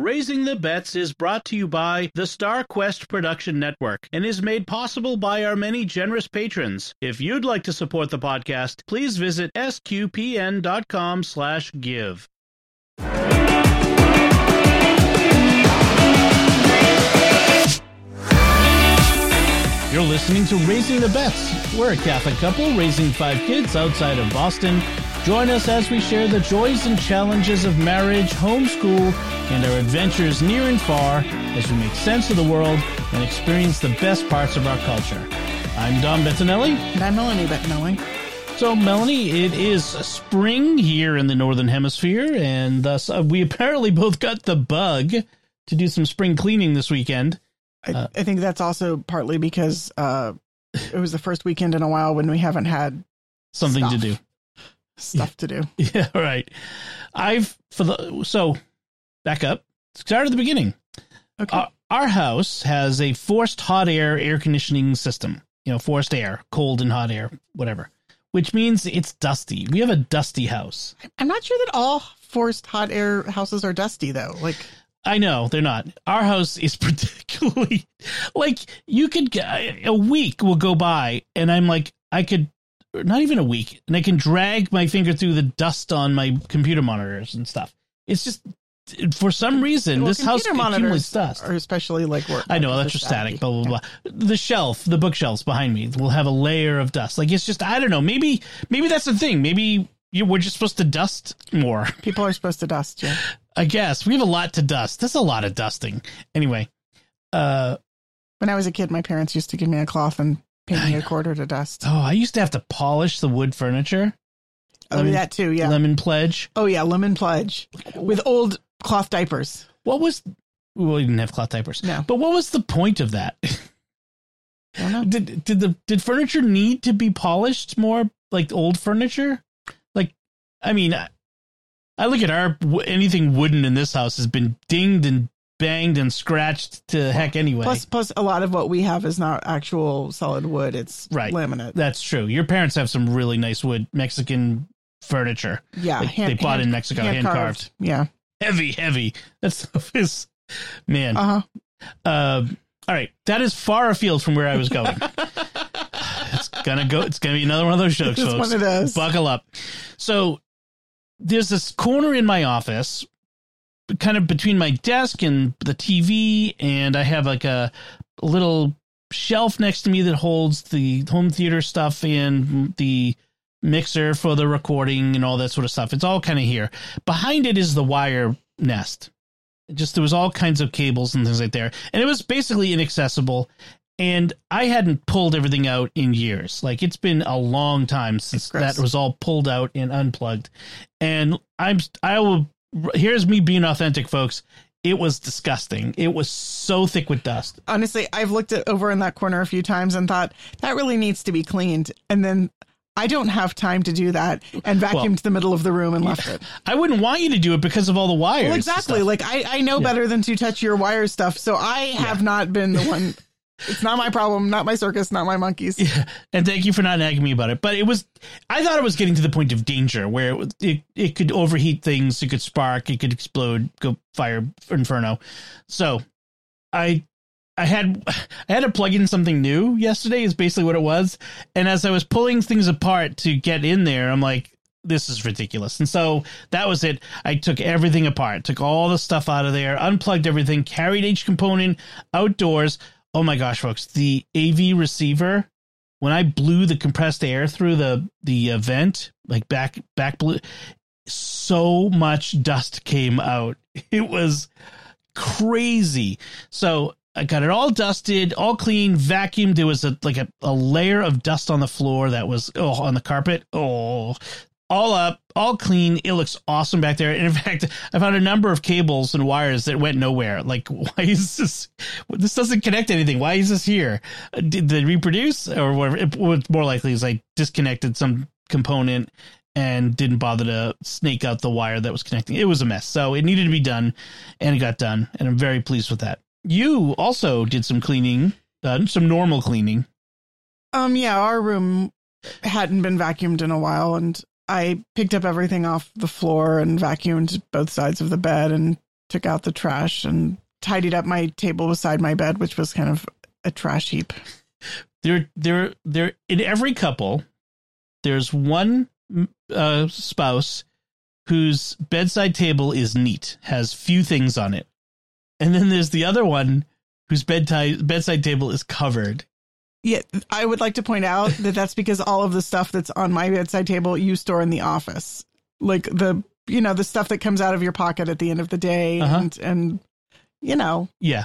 Raising the Bets is brought to you by the Star Quest Production Network and is made possible by our many generous patrons. If you'd like to support the podcast, please visit sqpn.com slash give. You're listening to Raising the Bets. We're a Catholic couple raising five kids outside of Boston. Join us as we share the joys and challenges of marriage, homeschool, and our adventures near and far as we make sense of the world and experience the best parts of our culture. I'm Dom Bettinelli. And I'm Melanie Bettinelli. So, Melanie, it is spring here in the Northern Hemisphere, and thus uh, we apparently both got the bug to do some spring cleaning this weekend. I, uh, I think that's also partly because uh, it was the first weekend in a while when we haven't had something stuff, to do. Stuff to do. Yeah, right. I've for the so back up. Start at the beginning. Okay. Our, our house has a forced hot air air conditioning system. You know, forced air, cold and hot air, whatever. Which means it's dusty. We have a dusty house. I'm not sure that all forced hot air houses are dusty though. Like I know they're not. Our house is particularly like you could a week will go by and I'm like I could not even a week and I can drag my finger through the dust on my computer monitors and stuff. It's just for some reason well, this house accumulates dust. Or especially like where I know electrostatic, blah blah blah. The shelf, the bookshelves behind me will have a layer of dust. Like it's just I don't know. Maybe maybe that's the thing. Maybe you we're just supposed to dust more. People are supposed to dust, yeah. I guess we have a lot to dust. That's a lot of dusting. Anyway, uh, when I was a kid, my parents used to give me a cloth and paint me a quarter to dust. Oh, I used to have to polish the wood furniture. Oh, lemon, that too, yeah. Lemon pledge. Oh yeah, lemon pledge with old cloth diapers. What was? Well, we didn't have cloth diapers. No. But what was the point of that? I don't know. Did did the did furniture need to be polished more like old furniture? Like, I mean, I, I look at our anything wooden in this house has been dinged and banged and scratched to heck anyway. Plus, plus a lot of what we have is not actual solid wood; it's right. laminate. That's true. Your parents have some really nice wood Mexican furniture. Yeah, like hand, they bought hand, in Mexico, hand, hand carved. Yeah, heavy, heavy. That stuff is man. Uh-huh. Uh, all right, that is far afield from where I was going. it's gonna go. It's gonna be another one of those jokes, folks. One of those. Buckle up. So there's this corner in my office, kind of between my desk and the TV, and I have like a little shelf next to me that holds the home theater stuff and the mixer for the recording and all that sort of stuff. It's all kind of here. Behind it is the wire nest. Just there was all kinds of cables and things like there, and it was basically inaccessible. And I hadn't pulled everything out in years. Like it's been a long time since that was all pulled out and unplugged. And I'm I will here's me being authentic, folks. It was disgusting. It was so thick with dust. Honestly, I've looked at over in that corner a few times and thought that really needs to be cleaned. And then I don't have time to do that and vacuumed well, the middle of the room and left it. I wouldn't want you to do it because of all the wires. Well, exactly. Like I, I know yeah. better than to touch your wire stuff. So I have yeah. not been the one. It's not my problem, not my circus, not my monkeys. Yeah. And thank you for not nagging me about it. But it was, I thought it was getting to the point of danger where it, it, it could overheat things, it could spark, it could explode, go fire inferno. So I I had I had to plug in something new yesterday is basically what it was. And as I was pulling things apart to get in there, I'm like, this is ridiculous. And so that was it. I took everything apart, took all the stuff out of there, unplugged everything, carried each component outdoors. Oh my gosh, folks, the AV receiver, when I blew the compressed air through the the vent, like back back blue, so much dust came out. It was crazy. So I got it all dusted, all clean, vacuumed. There was a like a, a layer of dust on the floor that was oh on the carpet. Oh, all up, all clean. It looks awesome back there. And in fact, I found a number of cables and wires that went nowhere. Like, why is this? This doesn't connect anything. Why is this here? Did they reproduce or whatever? It, what's more likely is I disconnected some component and didn't bother to snake out the wire that was connecting. It was a mess. So it needed to be done, and it got done. And I'm very pleased with that you also did some cleaning, uh, some normal cleaning. Um, yeah, our room hadn't been vacuumed in a while, and I picked up everything off the floor and vacuumed both sides of the bed and took out the trash and tidied up my table beside my bed, which was kind of a trash heap. There, there, there. In every couple, there's one uh, spouse whose bedside table is neat, has few things on it, and then there's the other one whose bedside bedside table is covered. Yeah, I would like to point out that that's because all of the stuff that's on my bedside table you store in the office, like the you know the stuff that comes out of your pocket at the end of the day, Uh-huh. and and you know Yeah,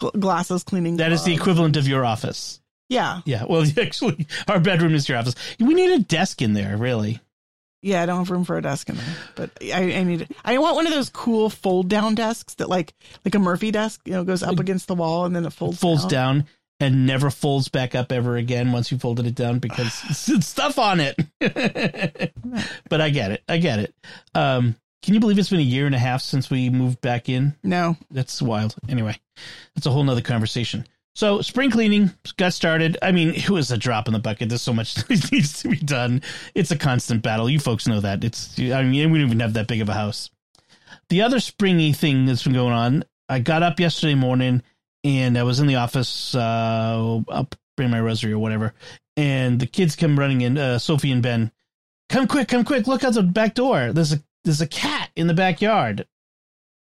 gl- glasses cleaning. that is the equivalent of your office. Yeah, Yeah, well, actually, our bedroom is your office. We need a desk in there, really. yeah. I don't have room for a desk in there, but I, I need. I want one of those cool fold down desks that like like a Murphy desk, you know, goes up against the wall and then it folds folds down. down and never folds back up ever again once you folded it down because it's stuff on it. but I get it. I get it. Um, can you believe it's been a year and a half since we moved back in? No, That's wild. Anyway, that's a whole nother conversation. So spring cleaning got started. I mean, it was a drop in the bucket. There's so much that needs to be done. It's a constant battle. You folks know that. It's. I mean, we don't even have that big of a house. The other springy thing that's been going on. I got up yesterday morning and I was in the office. Uh, I'll bring my rosary or whatever. And the kids come running in. Uh, Sophie and Ben, come quick, come quick! Look out the back door. There's a there's a cat in the backyard.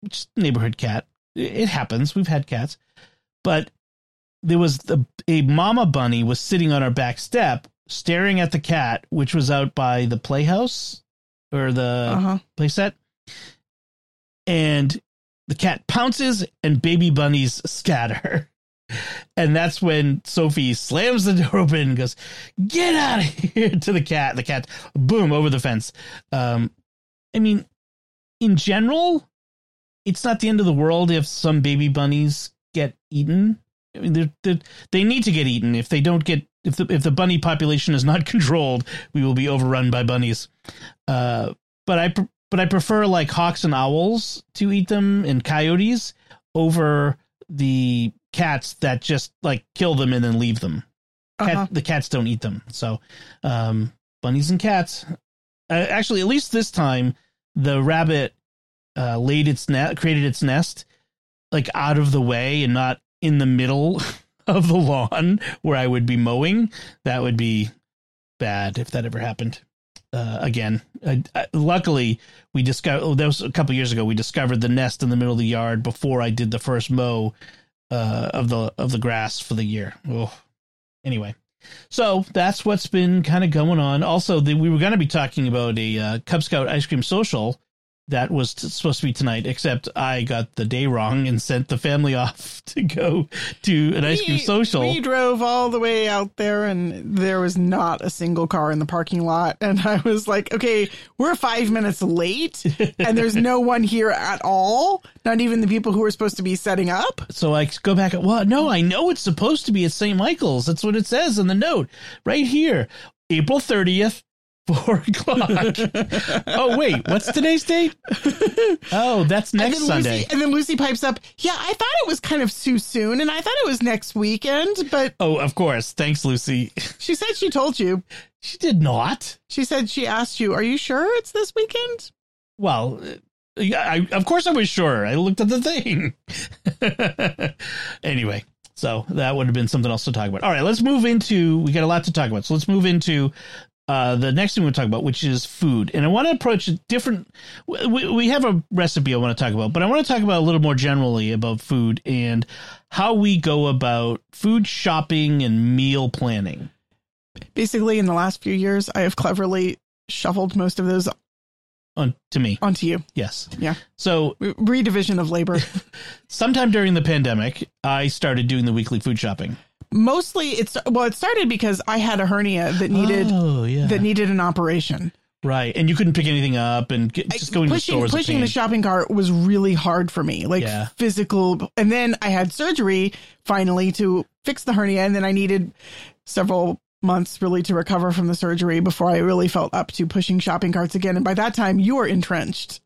Just neighborhood cat. It happens. We've had cats, but there was the, a mama bunny was sitting on our back step staring at the cat, which was out by the playhouse or the uh huh. playset. And the cat pounces and baby bunnies scatter. And that's when Sophie slams the door open and goes, Get out of here to the cat. The cat, boom, over the fence. Um, I mean, in general, it's not the end of the world if some baby bunnies get eaten. I mean, they're, they're, they need to get eaten. If they don't get, if the if the bunny population is not controlled, we will be overrun by bunnies. Uh, but I but I prefer like hawks and owls to eat them and coyotes over the cats that just like kill them and then leave them. Cat, Uh-huh. The cats don't eat them. So, um, bunnies and cats. Uh, actually, at least this time, the rabbit uh, laid its net, created its nest like out of the way and not in the middle of the lawn where I would be mowing. That would be bad if that ever happened uh, again. I, I, luckily, we discovered oh, that was a couple years ago. We discovered the nest in the middle of the yard before I did the first mow uh, of the of the grass for the year. Oh, anyway. So that's what's been kind of going on. Also, the, we were going to be talking about a uh, Cub Scout ice cream social that was t- supposed to be tonight, except I got the day wrong and sent the family off to go to an ice cream social. We drove all the way out there, and there was not a single car in the parking lot. And I was like, "Okay, we're five minutes late, and there's no one here at all. Not even the people who were supposed to be setting up." So I go back. At Well, no, I know it's supposed to be at St. Michael's. That's what it says in the note right here, April thirtieth, four o'clock. oh wait, what's today's date? Oh, that's next then Sunday. Lucy, and then Lucy pipes up, "Yeah, I thought it was kind of too soon, and I thought it was next weekend, but Oh, of course. Thanks, Lucy. she said she told you. She did not. She said she asked you, "Are you sure it's this weekend?" Well, I, of course I was sure. I looked at the thing. anyway, so that would have been something else to talk about. All right, let's move into. We got a lot to talk about, so let's move into uh, the next thing we're talk about, which is food. And I want to approach it different. We, we have a recipe I want to talk about, but I want to talk about a little more generally about food and how we go about food shopping and meal planning. Basically, in the last few years, I have cleverly shuffled most of those On to me, onto you. yes. Yeah. So Re- Redivision of labor. sometime during the pandemic, I started doing the weekly food shopping. Mostly, it's well, it started because I had a hernia that needed oh yeah that needed an operation. right and you couldn't pick anything up and get, just going to the pushing was pushing the shopping cart was really hard for me, like Yeah. physical. And then I had surgery finally to fix the hernia, and then I needed several months really to recover from the surgery before I really felt up to pushing shopping carts again. And by that time, you were entrenched.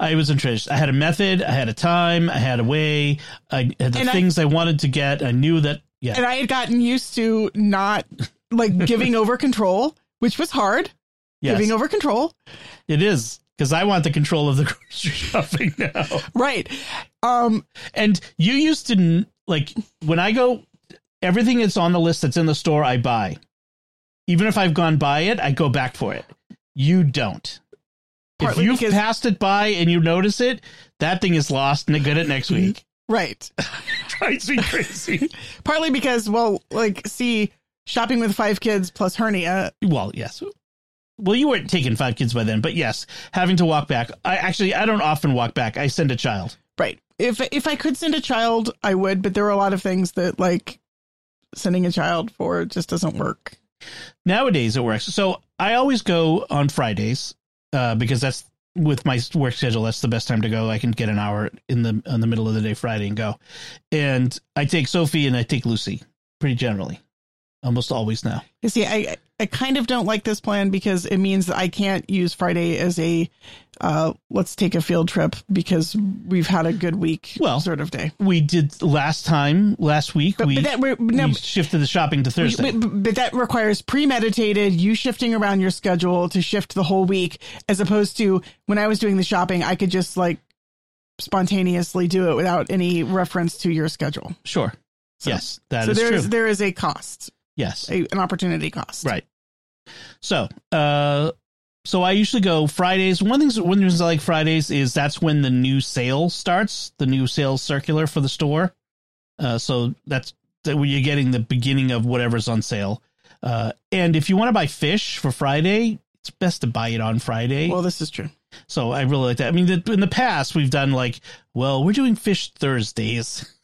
I was entrenched. I had a method. I had a time. I had a way. I had the And I- things I, wanted to get. I knew that. Yeah, and I had gotten used to not like giving over control, which was hard. yes, Giving over control. it is. because I want the control of the grocery shopping now. Right. Um, And you used to n- like when I go, everything that's on the list that's in the store, I buy. Even if I've gone by it, I go back for it. You don't. If you've because- passed it by and you notice it, that thing is lost and get it next week. Right. Drives me crazy. Partly because, well, like, see, shopping with five kids plus hernia. well, yes. Well, you weren't taking five kids by then, but yes, having to walk back. I actually I don't often walk back. I send a child. Right. If if I could send a child, I would, but there are a lot of things that like sending a child for just doesn't work. Nowadays it works. So I always go on Fridays uh, because that's with my work schedule. That's the best time to go. I can get an hour in the in the middle of the day Friday and go. And I take Sophie and I take Lucy pretty generally, almost always now. You see, I I kind of don't like this plan because it means that I can't use Friday as a uh, let's take a field trip because we've had a good week Well, sort of day. We did last time last week. But, we, but that no, we shifted the shopping to Thursday. but, but that requires premeditated you shifting around your schedule to shift the whole week as opposed to when I was doing the shopping I could just like spontaneously do it without any reference to your schedule. sure. So- yes, that so is there true. is there is a cost, yes. a, an opportunity cost. Right. So, uh, so I usually go Fridays. One things, one of the reasons I like Fridays is that's when the new sale starts, the new sales circular for the store. Uh, so that's that when you're getting the beginning of whatever's on sale. Uh, and if you want to buy fish for Friday, it's best to buy it on Friday. Well, this is true. so I really like that. I mean, the, in the past we've done like, well, we're doing fish Thursdays.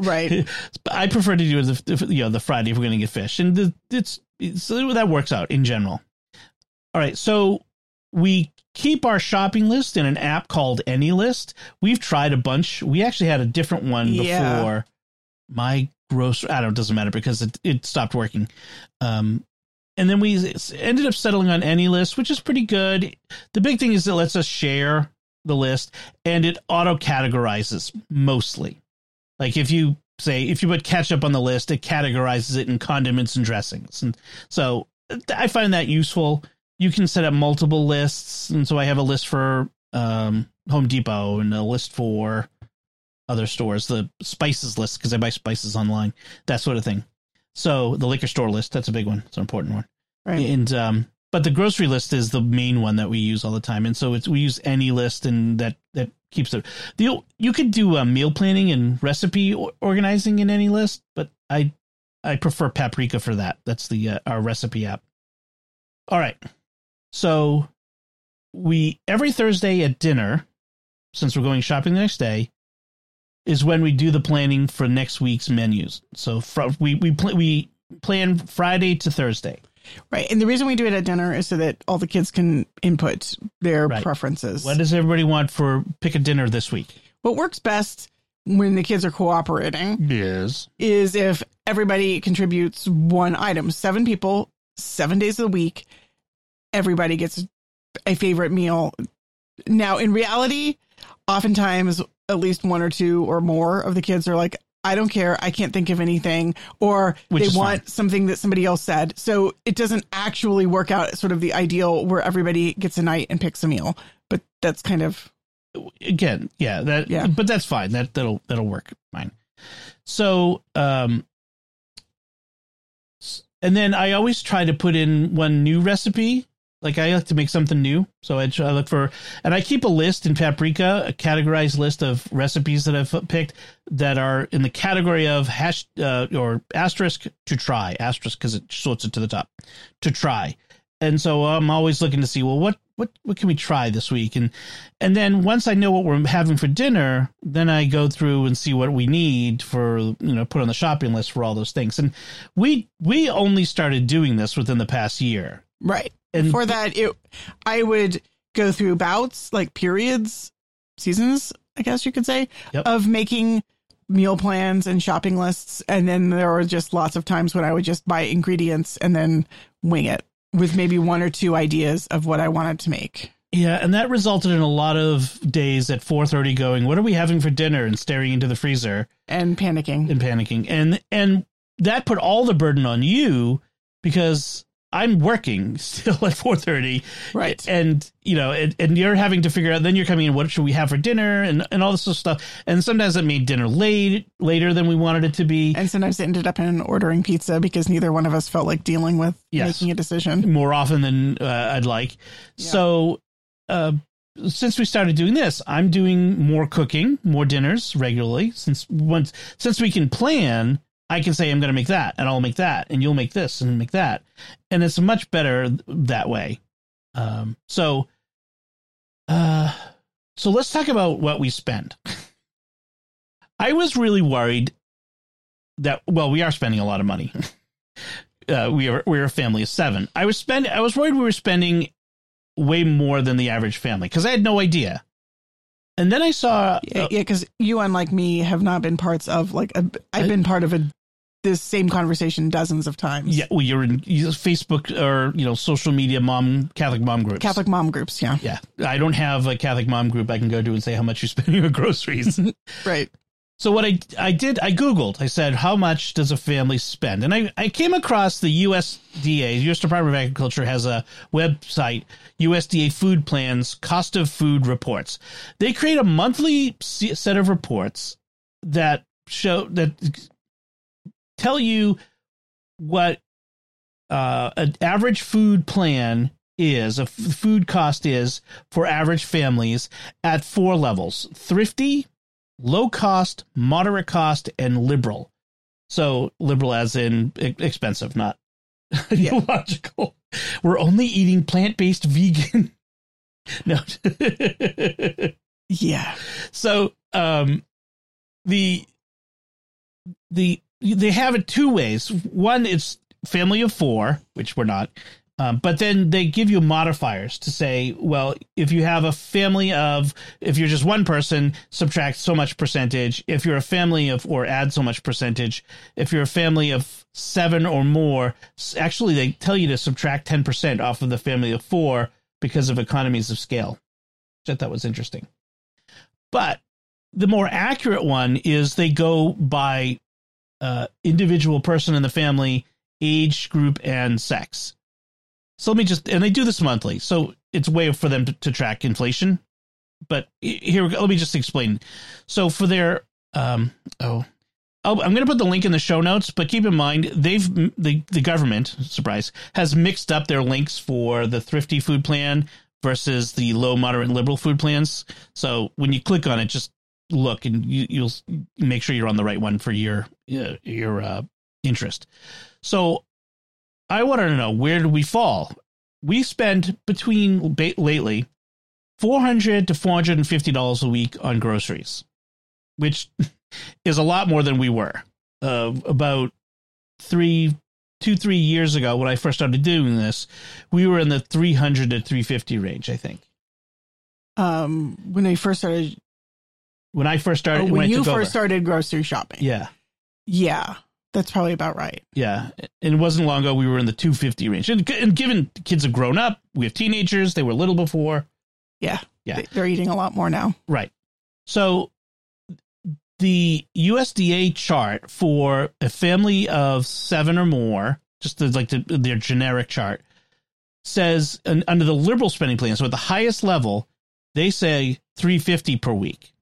Right. I prefer to do it the you know the Friday if we're going to get fish, and the, it's, it's so that works out in general. All right, so we keep our shopping list in an app called AnyList. We've tried a bunch. We actually had a different one Yeah. before my grocery. I don't. It doesn't matter because it it stopped working. Um, and then we ended up settling on AnyList, which is pretty good. The big thing is it lets us share the list, and it auto categorizes mostly. Like if you say if you put ketchup on the list, it categorizes it in condiments and dressings, and so I find that useful. You can set up multiple lists, and so I have a list for um, Home Depot and a list for other stores, the spices list because I buy spices online, that sort of thing. So the liquor store list, that's a big one. It's an important one. Right. And um, but the grocery list is the main one that we use all the time, and so it's we use AnyList, and that that keeps it. The you could do uh, meal planning and recipe organizing in AnyList, but I I prefer Paprika for that. That's the uh, our recipe app. All right, so we every Thursday at dinner, since we're going shopping the next day, is when we do the planning for next week's menus. So fr- we we pl- we plan Friday to Thursday. Right. And the reason we do it at dinner is so that all the kids can input their Right. preferences. What does everybody want for pick a dinner this week? what works best when the kids are cooperating Yes. is if everybody contributes one item. Seven people, seven days of the week, everybody gets a favorite meal. Now, in reality, oftentimes at least one or two or more of the kids are like, I don't care. I can't think of anything. Or Which they want fine. something that somebody else said. So it doesn't actually work out sort of the ideal where everybody gets a night and picks a meal. But that's kind of Again, yeah, that Yeah. but that's fine. That that'll that'll work fine. So, um and then I always try to put in one new recipe. Like I like to make something new, so I, I look for, and I keep a list in Paprika, a categorized list of recipes that I've picked that are in the category of hash uh, or asterisk to try, asterisk because it sorts it to the top, to try. And so I'm always looking to see, well, what what what can we try this week? And and then once I know what we're having for dinner, then I go through and see what we need for you know put on the shopping list for all those things. And we we only started doing this within the past year. right. And Before that, it I would go through bouts, like periods, seasons, I guess you could say, Yep. of making meal plans and shopping lists. And then there were just lots of times when I would just buy ingredients and then wing it with maybe one or two ideas of what I wanted to make. Yeah, and that resulted in a lot of days at 4:30 going, "What are we having for dinner?" and staring into the freezer And panicking. and panicking. And and that put all the burden on you because I'm working still at 4:30 Right. and you know and, and you're having to figure out then you're coming in what should we have for dinner and and all this stuff and sometimes it made dinner late later than we wanted it to be And sometimes it ended up in ordering pizza because neither one of us felt like dealing with Yes. making a decision. more often than uh, I'd like. Yeah. So, uh, since we started doing this, I'm doing more cooking, more dinners regularly. Since once, since we can plan, I can say I'm going to make that, and I'll make that, and you'll make this and make that, and it's much better that way. Um, so, uh, so let's talk about what we spend. I was really worried that well, we are spending a lot of money. uh, we are we're a family of seven. I was spend I was worried we were spending way more than the average family because I had no idea. And then I saw Yeah, uh, yeah, because you, unlike me, have not been parts of like a. I've been part of a this same conversation dozens of times. yeah, well, you're in you Facebook or you know social media mom Catholic mom groups. Catholic mom groups. Yeah, Yeah, I don't have a Catholic mom group I can go to and say how much you're spending on groceries. right. So what I I did I googled I said how much does a family spend and I I came across the USDA U.S. Department of Agriculture has a website USDA Food Plans Cost of Food Reports. They create a monthly set of reports that show that tell you what uh, an average food plan is a f- food cost is for average families at four levels thrifty low cost, moderate cost, and liberal. So liberal as in e- expensive, not ideological. We're only eating plant based vegan. no. Yeah. so um the the they have it two ways. One it's family of four, which we're not. Um, but then they give you modifiers to say, well, if you have a family of, if you're just one person, subtract so much percentage. If you're a family of, or add so much percentage. If you're a family of seven or more, actually they tell you to subtract 10% off of the family of four because of economies of scale, which I thought was interesting. But the more accurate one is they go by uh, individual person in the family, age group, and sex. So let me just, and they do this monthly, so it's a way for them to, to track inflation. But here, let me just explain. So for their, um, oh, oh I'm going to put the link in the show notes, but keep in mind they've the the government surprise has mixed up their links for the thrifty food plan versus the low, moderate, liberal food plans. So when you click on it, just look and you, you'll make sure you're on the right one for your uh, your uh, interest. So I want to know where do we fall? We spend between lately four hundred to four hundred and fifty dollars a week on groceries, which is a lot more than we were. Uh, about three, two, three years ago, when I first started doing this, we were in the three hundred to three fifty range. I think Um, when I first started, when I first started, oh, when, when you first over. started grocery shopping, yeah, yeah, that's probably about right. Yeah, and it wasn't long ago we were in the 250 range. And, and given kids have grown up, we have teenagers, they were little before. Yeah, Yeah. They- they're eating a lot more now. Right. So the USDA chart for a family of seven or more, just the, like the, their generic chart, says and under the liberal spending plan, so at the highest level, they say 350 per week.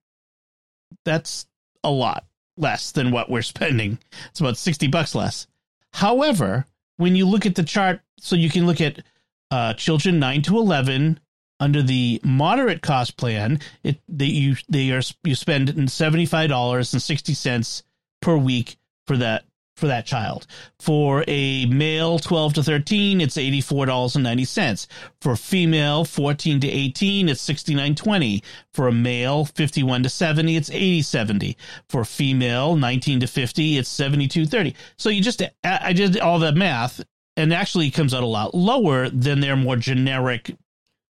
That's a lot less than what we're spending. It's about 60 bucks less. However, when you look at the chart, so you can look at uh, children 9 to 11 under the moderate cost plan, it they you they are you spend seventy five dollars and sixty cents per week for that for that child. For a male twelve to thirteen, it's eighty four dollars and ninety cents. For female fourteen to eighteen, it's sixty nine twenty. For a male fifty one to seventy, it's eighty seventy. For female nineteen to fifty, it's seventy two thirty. So you just I did all the math, and actually it comes out a lot lower than their more generic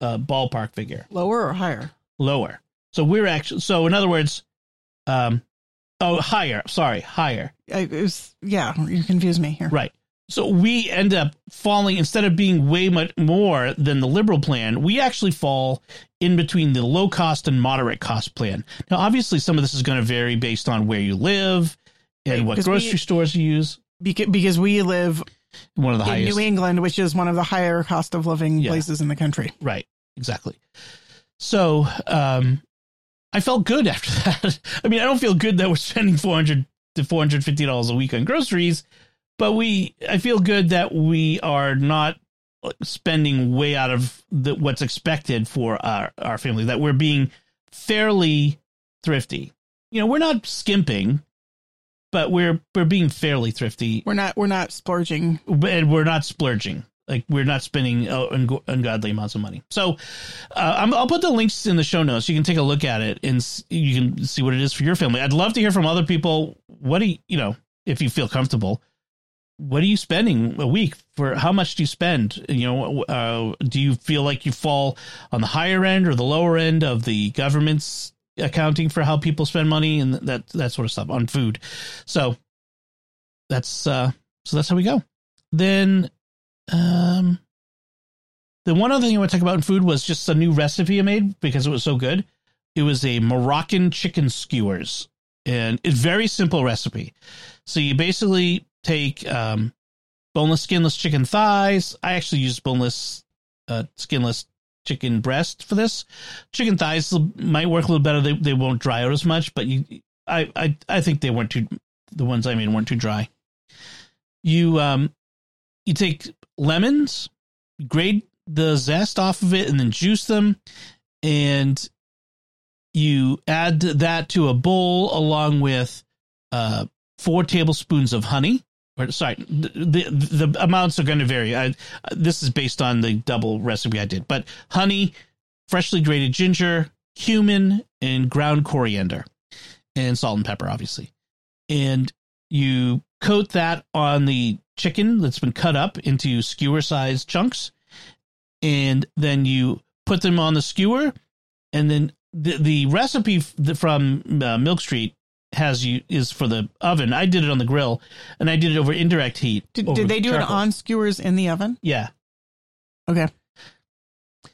uh, ballpark figure Lower or higher? lower so we're actually so in other words um oh higher sorry higher I, it was, yeah, you confuse me here. right so we end up falling instead of being way much more than the liberal plan we actually fall in between the low cost and moderate cost plan now obviously some of this is going to vary based on where you live and Right, what grocery we- stores you use Because, because we live one of the in highest. New England, which is one of the higher cost of living Yeah. places in the country. Right, exactly. So, um, I felt good after that. I mean, I don't feel good that we're spending four hundred to four hundred fifty dollars a week on groceries, but we, I feel good that we are not uh, spending way out of the, what's expected for our our family. That we're being fairly thrifty. You know, we're not skimping, but we're we're being fairly thrifty We're not we're not splurging. and we're not splurging. Like we're not spending uh, ungodly amounts of money. So uh, I'm, I'll put the links in the show notes. You can take a look at it and you can see what it is for your family. I'd love to hear from other people. What do you, you know, if you feel comfortable, what are you spending a week for? How much do you spend? You know, uh, do you feel like you fall on the higher end or the lower end of the government's accounting for how people spend money and that that sort of stuff on food? So that's uh, so that's how we go. Then um, the one other thing I want to talk about in food was just a new recipe I made because it was so good. It was a Moroccan chicken skewers, and it's very simple recipe. So you basically take um, boneless, skinless chicken thighs. I actually use boneless, uh, skinless chicken breast for this. Chicken thighs might work a little better. They they won't dry out as much, but you, I I I think they weren't too. The ones I made weren't too dry. You um, you take lemons, grate the zest off of it, and then juice them, and you add that to a bowl along with uh, four tablespoons of honey. Or sorry, the the, the amounts are going to vary. I, this is based on the double recipe I did, but honey, freshly grated ginger, cumin, and ground coriander, and salt and pepper, obviously. And you coat that on the chicken that's been cut up into skewer sized chunks and then you put them on the skewer and then the the recipe from uh, milk street has you is for the oven i did it on the grill and i did it over indirect heat Did, did they do it on skewers in the oven? yeah Okay.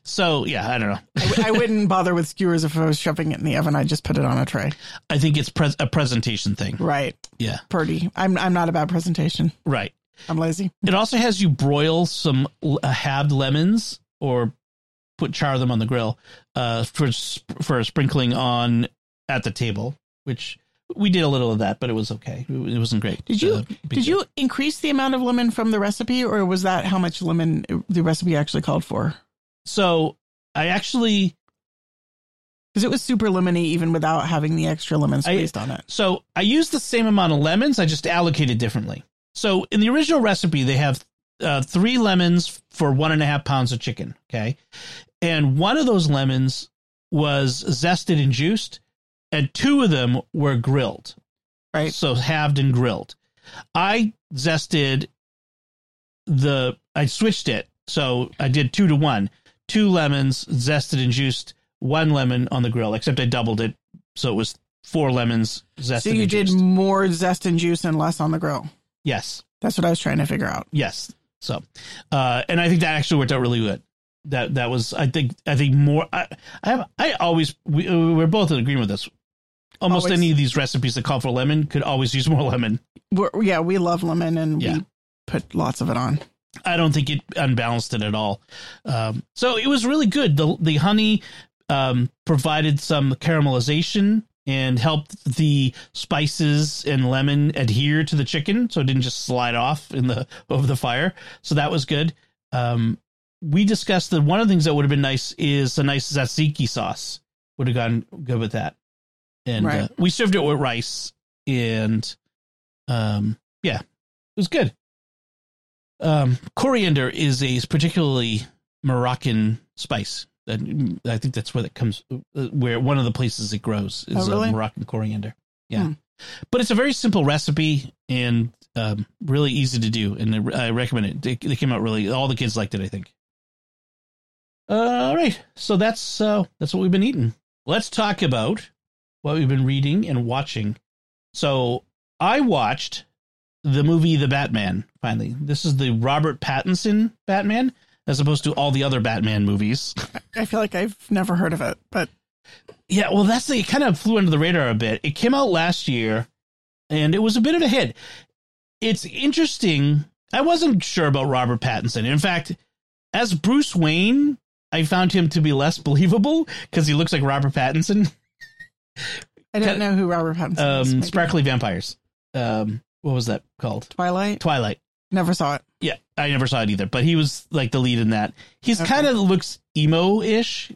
so yeah i don't know I, w- I wouldn't bother with skewers if I was shoving it in the oven. I'd just put it on a tray. i think it's pres- a presentation thing Right. yeah Pretty. I'm I'm not about presentation. right I'm lazy. It also has you broil some uh, halved lemons or put char them on the grill uh, for for sprinkling on at the table, which we did a little of that, but it was okay. It, wasn't great. Did you Uh, did you increase the amount of lemon from the recipe, or was that how much lemon the recipe actually called for? So I actually Because it was super lemony even without having the extra lemon squeezed on it. So I used the same amount of lemons. I just allocated differently. So in the original recipe, they have uh, three lemons for one and a half pounds of chicken. Okay, and one of those lemons was zested and juiced, and two of them were grilled. Right. So halved and grilled. I zested the. I switched it. So I did two to one. Two lemons zested and juiced. One lemon on the grill. Except I doubled it, so it was four lemons zested. So you did more zest and juice and less on the grill. Yes. That's what I was trying to figure out. Yes. So, uh, and I think that actually worked out really good. That that was, I think, I think more. I, I have, I always, we we're both in agreement with this. Almost Always. any of these recipes that call for lemon could always use more lemon. We're, yeah, we love lemon and Yeah. we put lots of it on. I don't think it unbalanced it at all. Um, so it was really good. The the honey um, provided some caramelization and helped the spices and lemon adhere to the chicken, so it didn't just slide off in the over the fire. So that was good. Um, we discussed that one of the things that would have been nice is a nice tzatziki sauce. Would have gone good with that. And uh, we served it with rice, and um, yeah, it was good. Um, coriander is a particularly Moroccan spice. That I think that's where it comes. uh, Where one of the places it grows is Oh, really? uh, Moroccan coriander. Yeah, Hmm. but it's a very simple recipe and um, really easy to do, and I I recommend it. They, they came out really. All the kids liked it. I think. All right, so that's uh, that's what we've been eating. Let's talk about what we've been reading and watching. So I watched the movie The Batman. Finally, this is the Robert Pattinson Batman, as opposed to all the other Batman movies. I feel like I've never heard of it, but Yeah, well, that's the it kind of flew under the radar a bit. It came out last year, and it was a bit of a hit. It's interesting I wasn't sure about Robert Pattinson. In fact, as Bruce Wayne, I found him to be less believable because he looks like Robert Pattinson. I don't know who Robert Pattinson is. Um, Maybe. Sparkly Vampires. Um, what was that called? Twilight. Twilight. Never saw it. Yeah, I never saw it either, but he was like the lead in that. He's Okay. kind of looks emo-ish.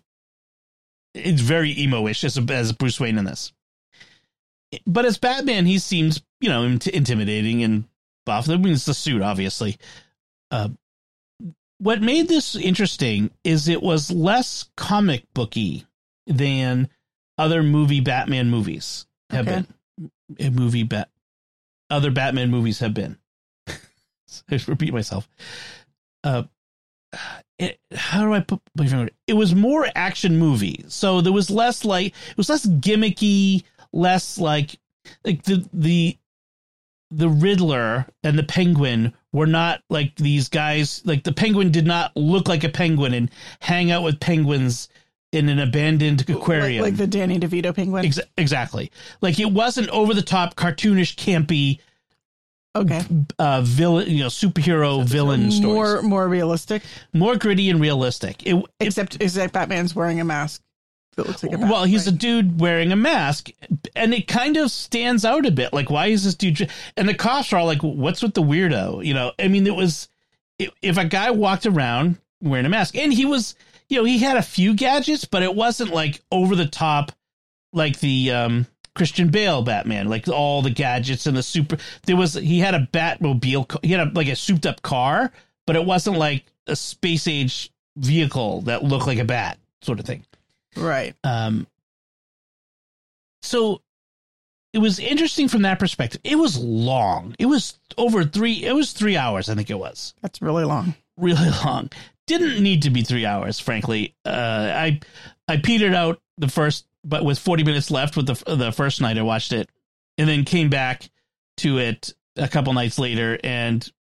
It's very emo-ish as as Bruce Wayne in this. But as Batman, he seems you know int- intimidating and buff. I mean, it's the suit, obviously. Uh, what made this interesting is it was less comic booky than other movie Batman movies have Okay. been. A movie bat, other Batman movies have been. I just repeat myself. Uh, it, how do I put my finger? It was more action movie, so there was less like it was less gimmicky, less like like the the the Riddler and the Penguin were not like these guys. Like the Penguin did not look like a penguin and hang out with penguins in an abandoned aquarium. Like, like the Danny DeVito penguin. Ex- exactly. Like it wasn't over the top, cartoonish, campy, okay. uh, villain, you know, superhero villain stories. More more realistic. More gritty and realistic. It, it- Except except Batman's wearing a mask that looks like a bat. well, he's a dude wearing a mask, and it kind of stands out a bit. Like, why is this dude? And the cops are all like, "What's with the weirdo?" You know, I mean, it was if a guy walked around wearing a mask, and he was, you know, he had a few gadgets, but it wasn't like over the top, like the um, Christian Bale Batman, like all the gadgets and the super. There was he had a Batmobile, he had a, like a souped up car, but it wasn't like a space age vehicle that looked like a bat sort of thing. right. Um, so it was interesting from that perspective. It was long. It was over three. It was three hours. I think it was That's really long. really long. Didn't need to be three hours, frankly. Uh, I I petered out the first, but with forty minutes left with the the first night I watched it, and then came back to it a couple nights later and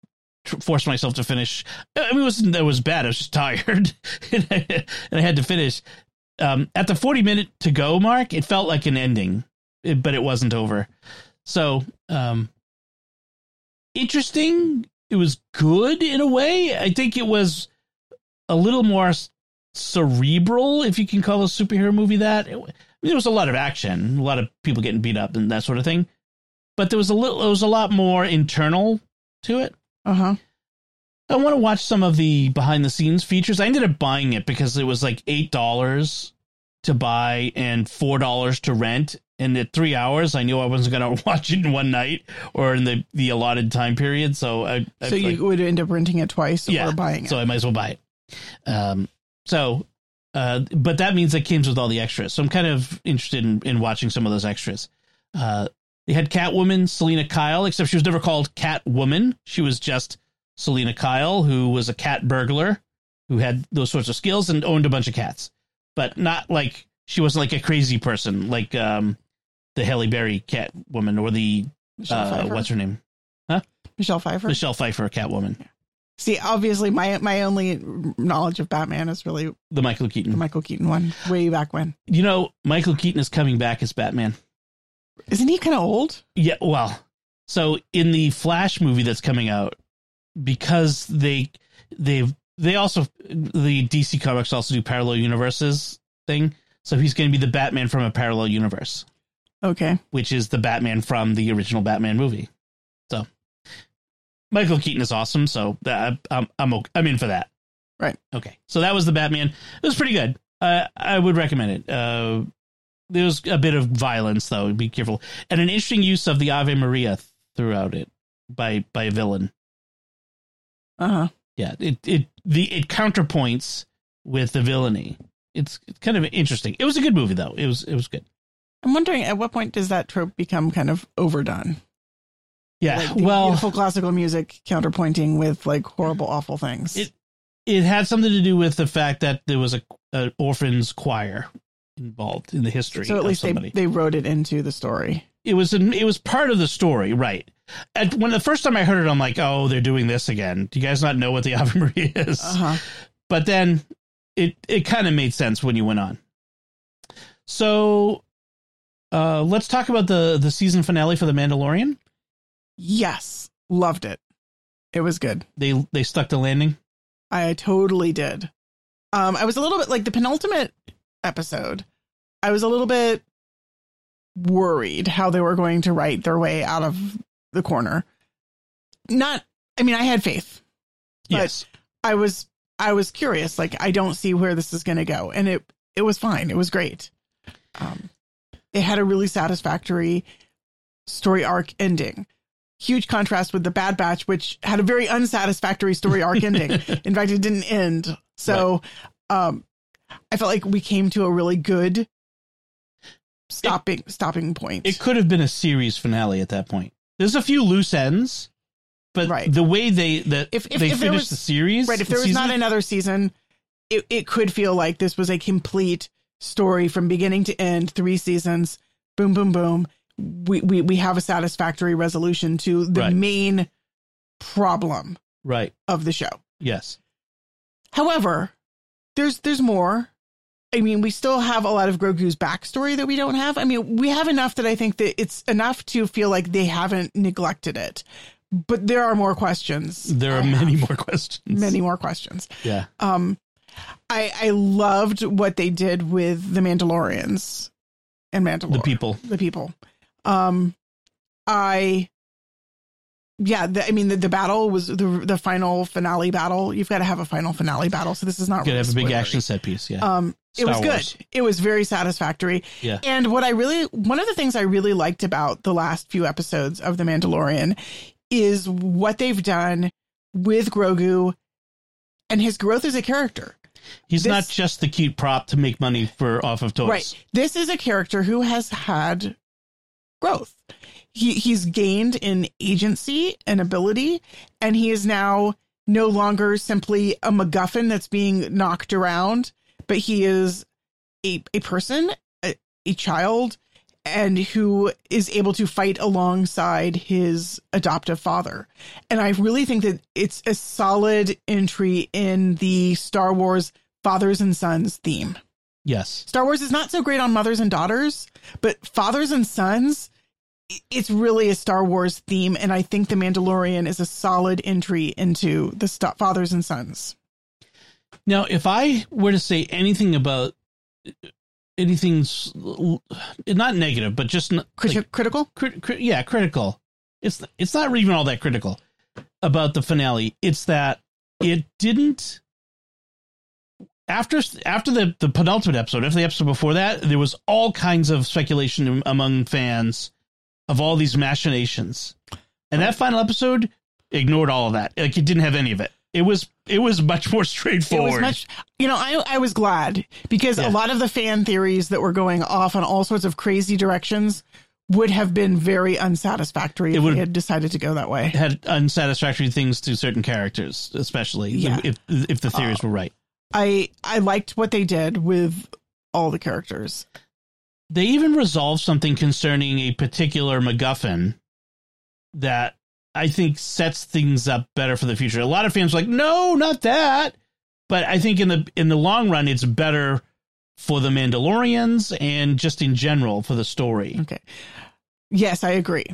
forced myself to finish. I mean, it wasn't that was bad. I was just tired, and, I, and I had to finish. Um, at the forty minute to go mark, it felt like an ending, but it wasn't over. So, um, interesting. It was good in a way. I think it was a little more cerebral, if you can call a superhero movie that. It, there was a lot of action, a lot of people getting beat up and that sort of thing, but there was a little, there was a lot more internal to it. Uh huh. I want to watch some of the behind the scenes features. I ended up buying it because it was like eight dollars to buy and four dollars to rent. And at three hours, I knew I wasn't going to watch it in one night or in the, the allotted time period. So I, I So you like, would end up renting it twice Yeah, or buying it. so I might as well buy it. Um, so, uh, but that means it comes with all the extras. So I'm kind of interested in, in watching some of those extras. Uh, they had Catwoman, Selina Kyle, except she was never called Catwoman. She was just Selina Kyle, who was a cat burglar who had those sorts of skills and owned a bunch of cats, but not like she wasn't like a crazy person like um, the Halle Berry Catwoman or the Michelle uh, what's her name, huh? Michelle Pfeiffer. Michelle Pfeiffer Catwoman, See, obviously, my my only knowledge of Batman is really the Michael Keaton. the Michael Keaton one, way back when. You know, Michael Keaton is coming back as Batman. Isn't he kind of old? Yeah, well, so in the Flash movie that's coming out, because they they they also the DC Comics also do parallel universes thing. So he's going to be the Batman from a parallel universe, Okay. which is the Batman from the original Batman movie. Michael Keaton is awesome. So that I'm I'm okay, I'm in for that. Right. Okay. So that was the Batman. It was pretty good. Uh, I would recommend it. Uh, there was a bit of violence though. Be careful, and an interesting use of the Ave Maria throughout it by by a villain. Uh huh. Yeah, it it the it counterpoints with the villainy. It's, it's kind of interesting. It was a good movie though. It was it was good. I'm wondering at what point does that trope become kind of overdone? Yeah. Like well, beautiful classical music counterpointing with like horrible, awful things. It- it had something to do with the fact that there was a, a orphans choir involved in the history. so at least they, somebody. they wrote it into the story. it was an, it was part of the story, right? And when the first time I heard it, I'm like, oh, they're doing this again. Do you guys not know what the Ave Maria is? Uh huh. But then it it kind of made sense when you went on. So uh, let's talk about the the season finale for the Mandalorian. Yes, loved it. It was good. They they stuck the landing. I totally did. Um, I was a little bit like the penultimate episode. I was a little bit worried how they were going to write their way out of the corner. Not, I mean, I had faith. But yes. I was, I was curious. Like, I don't see where this is going to go, and it, it was fine. It was great. Um, it had a really satisfactory story arc ending. Huge contrast with the Bad Batch, which had a very unsatisfactory story arc ending. In fact, it didn't end. So, um, I felt like we came to a really good stopping stopping point. It could have been a series finale at that point. There's a few loose ends, but Right. the way they that If- if- they if finished was- the series, right. If there was not another season, it, it could feel like this was a complete story from beginning to end, three seasons, boom, boom, boom. We we, we have a satisfactory resolution to the Right. main problem right? of the show. Yes, However, there's there's more. I mean, we still have a lot of Grogu's backstory that we don't have. I mean, we have enough that I think that it's enough to feel like they haven't neglected it. But there are more questions. there are I many have. more questions. many more questions. Yeah, Um, I I loved what they did with the Mandalorians and Mandalore. the people. the people. Um, I, yeah, the, I mean the, the battle was the the final finale battle. You've got to have a final finale battle, so this is not Could really have a big spoilery. action set piece. Yeah, Um, it Star was Wars. good. It was very satisfactory. Yeah. And what I really, one of the things I really liked about the last few episodes of The Mandalorian is what they've done with Grogu and his growth as a character. he's this- not just the cute prop to make money for off of toys. Right. This is a character who has had growth. He he's gained in agency and ability, and he is now no longer simply a MacGuffin that's being knocked around, but he is a a person, a, a child, and who is able to fight alongside his adoptive father. And I really think that it's a solid entry in the Star Wars fathers and sons theme. Yes. Star Wars is not so great on mothers and daughters, but fathers and sons, it's really a Star Wars theme. And I think The Mandalorian is a solid entry into the st- fathers and sons. Now, if I were to say anything about anything, not negative, but just Crit- like, critical? crit, crit, yeah, critical. It's it's not even all that critical about the finale. It's that it didn't after after the the penultimate episode, after the episode before that, there was all kinds of speculation among fans of all these machinations, and that final episode ignored all of that. Like it didn't have any of it. It was it was much more straightforward. It was much, you know, I, I was glad because Yeah. a lot of the fan theories that were going off on all sorts of crazy directions would have been very unsatisfactory if would- we had decided to go that way. had unsatisfactory things to certain characters, especially Yeah. if if the theories uh, were right. I, I liked what they did with all the characters. They even resolved something concerning a particular MacGuffin that I think sets things up better for the future. A lot of fans were like, no, not that. But I think in the in the long run, it's better for the Mandalorians and just in general for the story. Okay. Yes, I agree.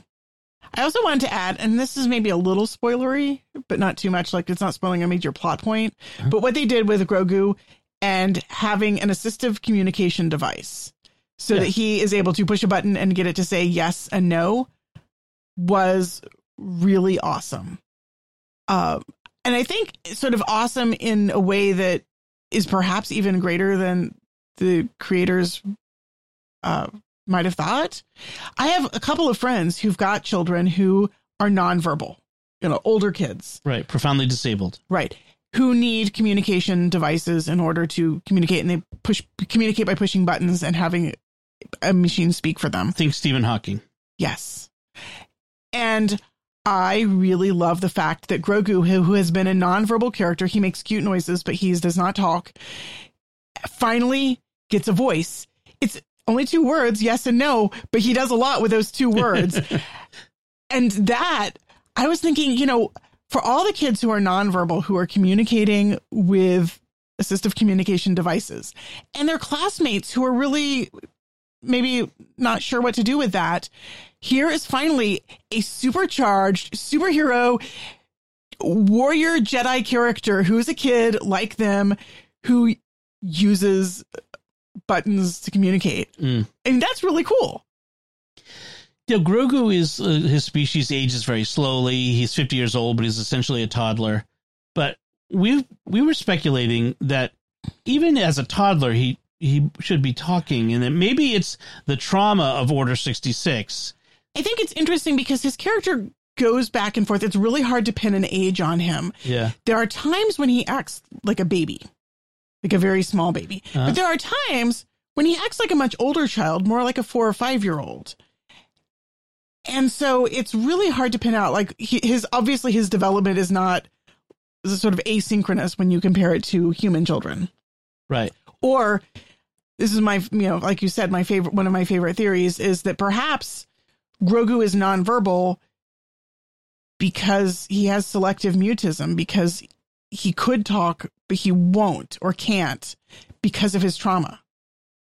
I also wanted to add, and this is maybe a little spoilery, but not too much. Like it's not spoiling a major plot point. Uh-huh. But what they did with Grogu and having an assistive communication device so Yeah. that he is able to push a button and get it to say yes and no was really awesome. Um, and I think sort of awesome in a way that is perhaps even greater than the creators uh, might have thought. I have a couple of friends who've got children who are nonverbal, you know, older kids, Right, profoundly disabled. right? Who need communication devices in order to communicate, and they push communicate by pushing buttons and having a machine speak for them. Think Stephen Hawking. Yes. And I really love the fact that Grogu, who, who has been a nonverbal character, he makes cute noises, but he does not talk, finally gets a voice. It's only two words, yes and no, but he does a lot with those two words. and that, I was thinking, you know, for all the kids who are nonverbal, who are communicating with assistive communication devices, and their classmates who are really maybe not sure what to do with that. Here is finally a supercharged superhero warrior Jedi character who's a kid like them who uses buttons to communicate. Mm. I mean, that's really cool. Know, Grogu is uh, his species ages very slowly. He's 50 years old, but he's essentially a toddler. But we we were speculating that even as a toddler, he he should be talking, and that maybe it's the trauma of Order 66. I think it's interesting because his character goes back and forth. It's really hard to pin an age on him. Yeah, There are times when he acts like a baby, like a very small baby. Uh-huh. But there are times when he acts like a much older child, more like a four or five year old. And so it's really hard to pin out. Like he, his obviously his development is not sort of asynchronous when you compare it to human children. right. Or this is my you know like you said my favorite one of my favorite theories is that perhaps Grogu is nonverbal because he has selective mutism because he could talk but he won't or can't because of his trauma.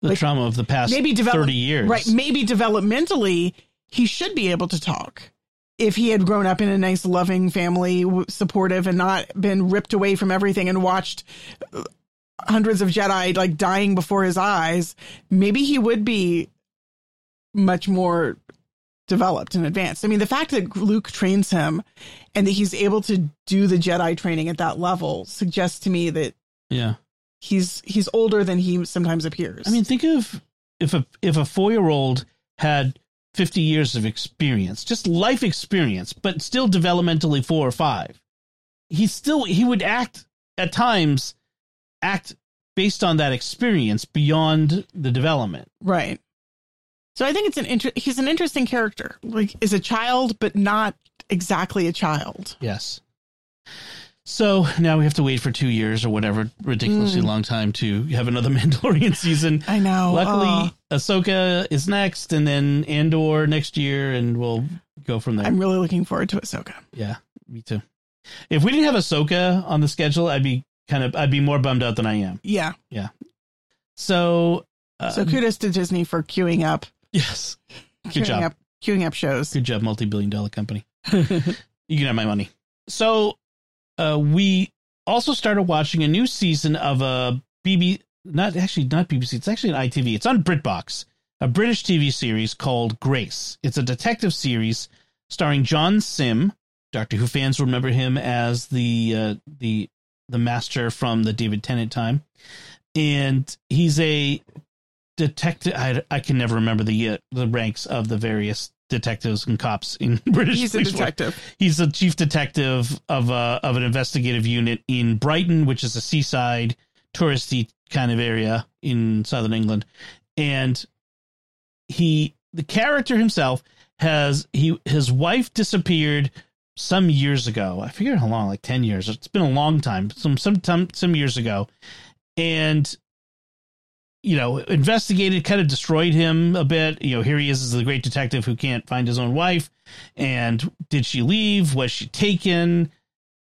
The Like, trauma of the past maybe develop- 30 years. Right, maybe developmentally he should be able to talk. If he had grown up in a nice loving family, supportive and not been ripped away from everything and watched uh, hundreds of Jedi like dying before his eyes, maybe he would be much more developed and advanced. I mean, the fact that Luke trains him and that he's able to do the Jedi training at that level suggests to me that Yeah. he's he's older than he sometimes appears. I mean, think of if a if a four year old had fifty years of experience, just life experience, but still developmentally four or five, he still he would act at times act based on that experience beyond the development. Right. So I think it's an inter- he's an interesting character. Like is a child but not exactly a child. Yes. So now we have to wait for two years or whatever ridiculously Mm. long time to have another Mandalorian season. I know. Luckily, uh, Ahsoka is next, and then Andor next year, and we'll go from there. I'm really looking forward to Ahsoka. Yeah, me too. If we didn't have Ahsoka on the schedule, I'd be kind of I'd be more bummed out than I am. Yeah. Yeah. So, uh, So kudos to Disney for queuing up yes, good queuing job, up queuing up shows. good job, multi-billion dollar company. You can have my money. So, uh, we also started watching a new season of a BB, not actually not BBC. It's actually an ITV. It's on BritBox, a British TV series called Grace. It's a detective series starring John Simm. Doctor Who fans will remember him as the uh, the the master from the David Tennant time, and he's a detective. I, I can never remember the uh, the ranks of the various detectives and cops in British. He's a detective. he's the chief detective of a of an investigative unit in Brighton, which is a seaside touristy kind of area in southern England, and he the character himself has he his wife disappeared some years ago. I forget how long, like ten years. It's been a long time, some some time, some years ago, and you know, investigated, kind of destroyed him a bit. You know, here he is as the great detective who can't find his own wife. And did she leave? Was she taken?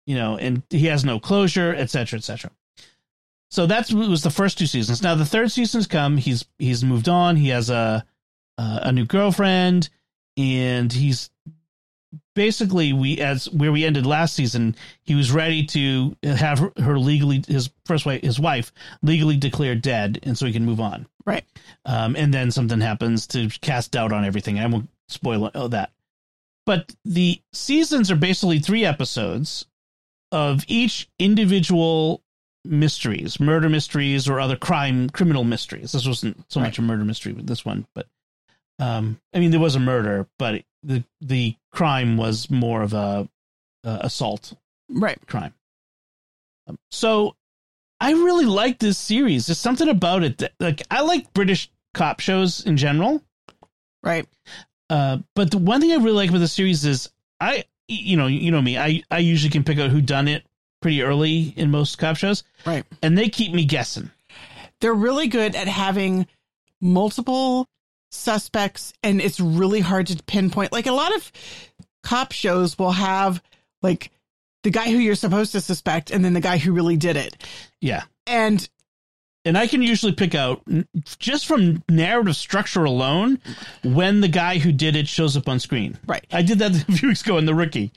You know, and he has no closure, et cetera, et cetera. So that was the first two seasons. Now the third season's come. He's he's moved on. He has a, a new girlfriend, and he's basically we as where we ended last season. He was ready to have her, her legally his first wife his wife legally declared dead, and so he can move on. Right. Um, and then something happens to cast doubt on everything. I won't spoil all that. But the seasons are basically three episodes of each individual mysteries, murder mysteries or other crime criminal mysteries. This wasn't so much a murder mystery with this one, but um, I mean there was a murder, but the the crime was more of a, a assault Right. crime. Um, so I really like this series. There's something about it that like I like British cop shows in general. Right. Uh, but the one thing I really like about the series is I you know you know me I I usually can pick out who done it pretty early in most cop shows. Right. And they keep me guessing. They're really good at having multiple suspects and it's really hard to pinpoint. Like a lot of cop shows will have like the guy who you're supposed to suspect and then the guy who really did it. Yeah. And And I can usually pick out just from narrative structure alone when the guy who did it shows up on screen. right. I did that a few weeks ago in The Rookie.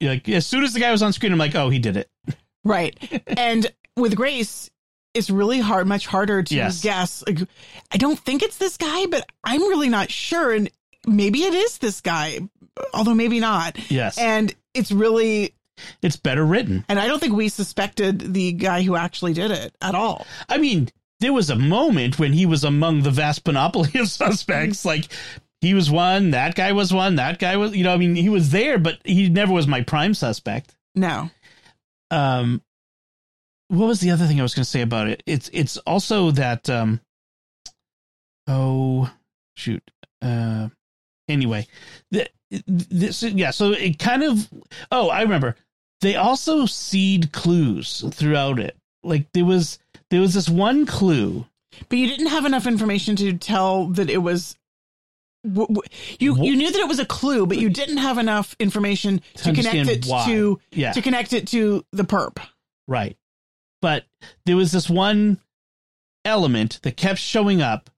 like as soon as the guy was on screen, I'm like, oh, he did it. Right. and with Grace, it's really hard, much harder to Yes. guess. Like, I don't think it's this guy, but I'm really not sure. And maybe it is this guy, although maybe not. Yes, And it's really, it's better written. and I don't think we suspected the guy who actually did it at all. I mean, there was a moment when he was among the vast panoply of suspects. Mm-hmm. Like he was one, that guy was one, that guy was. You know, I mean, he was there, but he never was my prime suspect. No. um what was the other thing i was going to say about it it's it's also that um oh shoot uh anyway the, this yeah so it kind of oh i remember they also seed clues throughout it like there was there was this one clue But you didn't have enough information to tell that it was. w- w- You you knew that it was a clue, but you didn't have enough information To to, connect it why. to yeah to connect it to the perp. Right. But there was this one element that kept showing up.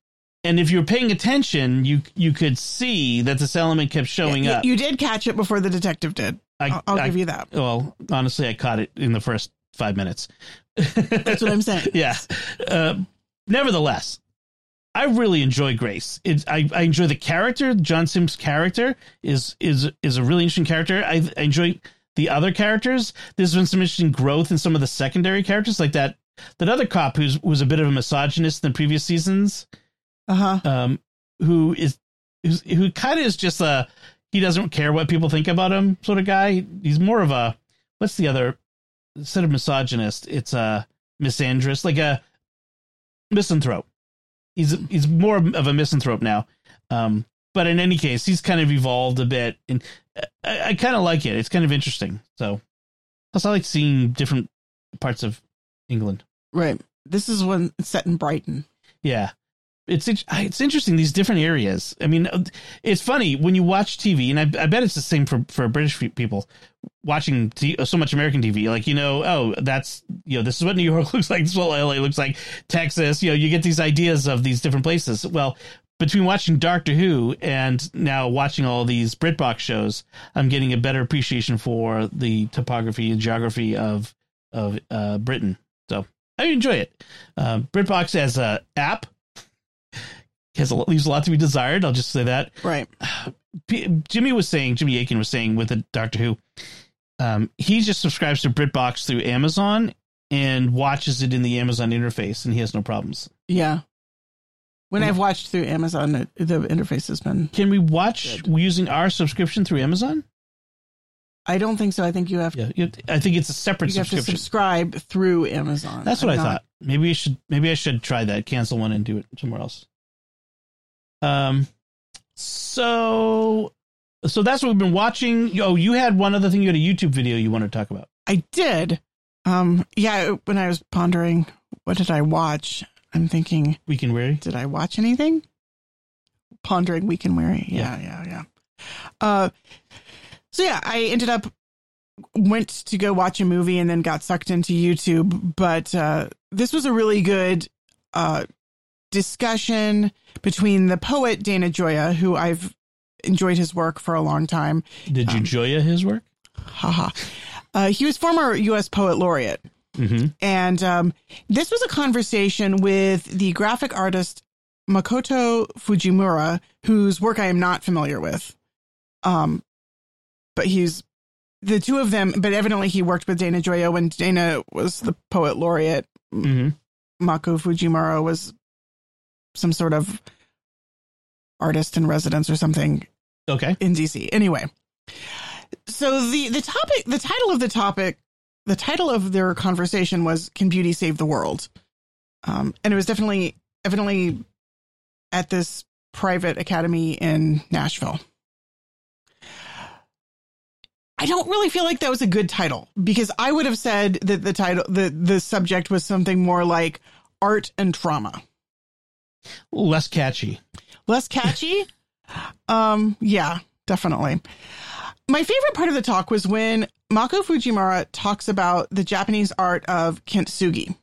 And if you were paying attention, you you could see that this element kept showing Yeah, up. You did catch it before the detective did. I, I'll, I'll I- give you that. Well, honestly, I caught it in the first five minutes. That's what I'm saying. yeah. Uh, nevertheless, I really enjoy Grace. It's I, I enjoy the character. John Simm's character is is is a really interesting character. I, I enjoy the other characters. There's been some interesting growth in some of the secondary characters, like that that other cop who's was a bit of a misogynist in the previous seasons. Uh huh. Um, who is who's, who kind of is just a he doesn't care what people think about him sort of guy. He's more of a what's the other instead of misogynist, it's a misandrist, like a misanthrope. He's he's more of a misanthrope now. Um, but in any case, he's kind of evolved a bit, and I, I kind of like it. It's kind of interesting. So, plus, I like seeing different parts of England. Right. This is one set in Brighton. Yeah. It's it's interesting these different areas. I mean, uh, it's funny when you watch TV, and I, I bet it's the same for for British people watching t- uh, so much American TV. Like you know, oh, that's you know, this is what New York looks like. This is what LA looks like. Texas, you know, you get these ideas of these different places. Well, between watching Doctor Who and now watching all these BritBox shows, I'm getting a better appreciation for the topography and geography of of uh, Britain. So I enjoy it. Uh, BritBox as a app has a, lot- leaves a lot to be desired. I'll just say that. Right. P- Jimmy was saying, Jimmy Akin was saying with the Doctor Who, um, he just subscribes to BritBox through Amazon and watches it in the Amazon interface, and he has no problems. Yeah. When I've watched through Amazon, it, the interface has been. Can we watch using our subscription through Amazon? I don't think so. I think you have Yeah, you- I think it's a separate you have to subscribe through Amazon. That's what I'm I not- thought. Maybe I should. Maybe I should try that. Cancel one and do it somewhere else. Um. So. So that's what we've been watching. Oh, you had one other thing. You had a YouTube video you want to talk about. I did. Um. Yeah. When I was pondering, what did I watch? I'm thinking, Weekend Weary. did I watch anything? Pondering Week and Weary. Yeah, yeah, yeah. Uh, so yeah, I ended up went to go watch a movie and then got sucked into YouTube. But uh, this was a really good uh, discussion between the poet Dana Gioia, who I've enjoyed his work for a long time. Did you Um, Joya his work? Haha. Uh, he was former U.S. poet laureate. Mm-hmm. And um, this was a conversation with the graphic artist Makoto Fujimura, whose work I am not familiar with. Um, but he's the two of them, but evidently he worked with Dana Gioia when Dana was the poet laureate. Mm-hmm. Mako Fujimura was some sort of artist in residence or something Okay. in DC. Anyway, so the the topic, the title of the topic, the title of their conversation was "Can Beauty Save the World?" Um, and it was definitely, evidently, at this private academy in Nashville. I don't really feel like that was a good title because I would have said that the title, the the subject was something more like art and trauma. Less catchy. less catchy. um, yeah, definitely. My favorite part of the talk was when Mako Fujimura talks about the Japanese art of kintsugi.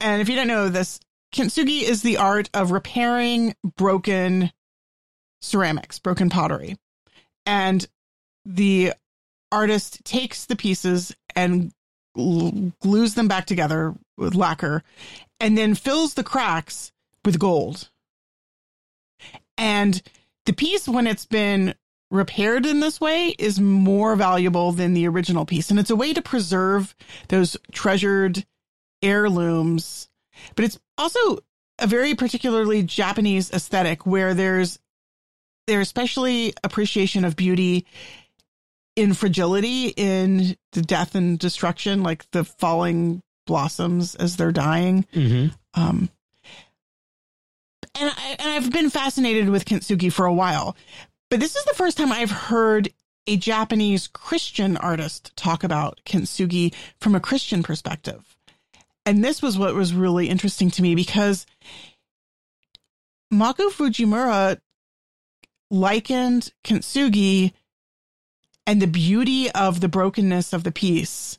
And if you don't know this, kintsugi is the art of repairing broken ceramics, broken pottery. And the artist takes the pieces and glues them back together with lacquer and then fills the cracks with gold. And the piece, when it's been repaired in this way, is more valuable than the original piece. And it's a way to preserve those treasured heirlooms. But it's also a very particularly Japanese aesthetic where there's there's especially appreciation of beauty in fragility, in the death and destruction, like the falling blossoms as they're dying. Mm-hmm. Um, and, I, and I've been fascinated with kintsugi for a while, but this is the first time I've heard a Japanese Christian artist talk about kintsugi from a Christian perspective. And this was what was really interesting to me because Mako Fujimura likened kintsugi and the beauty of the brokenness of the piece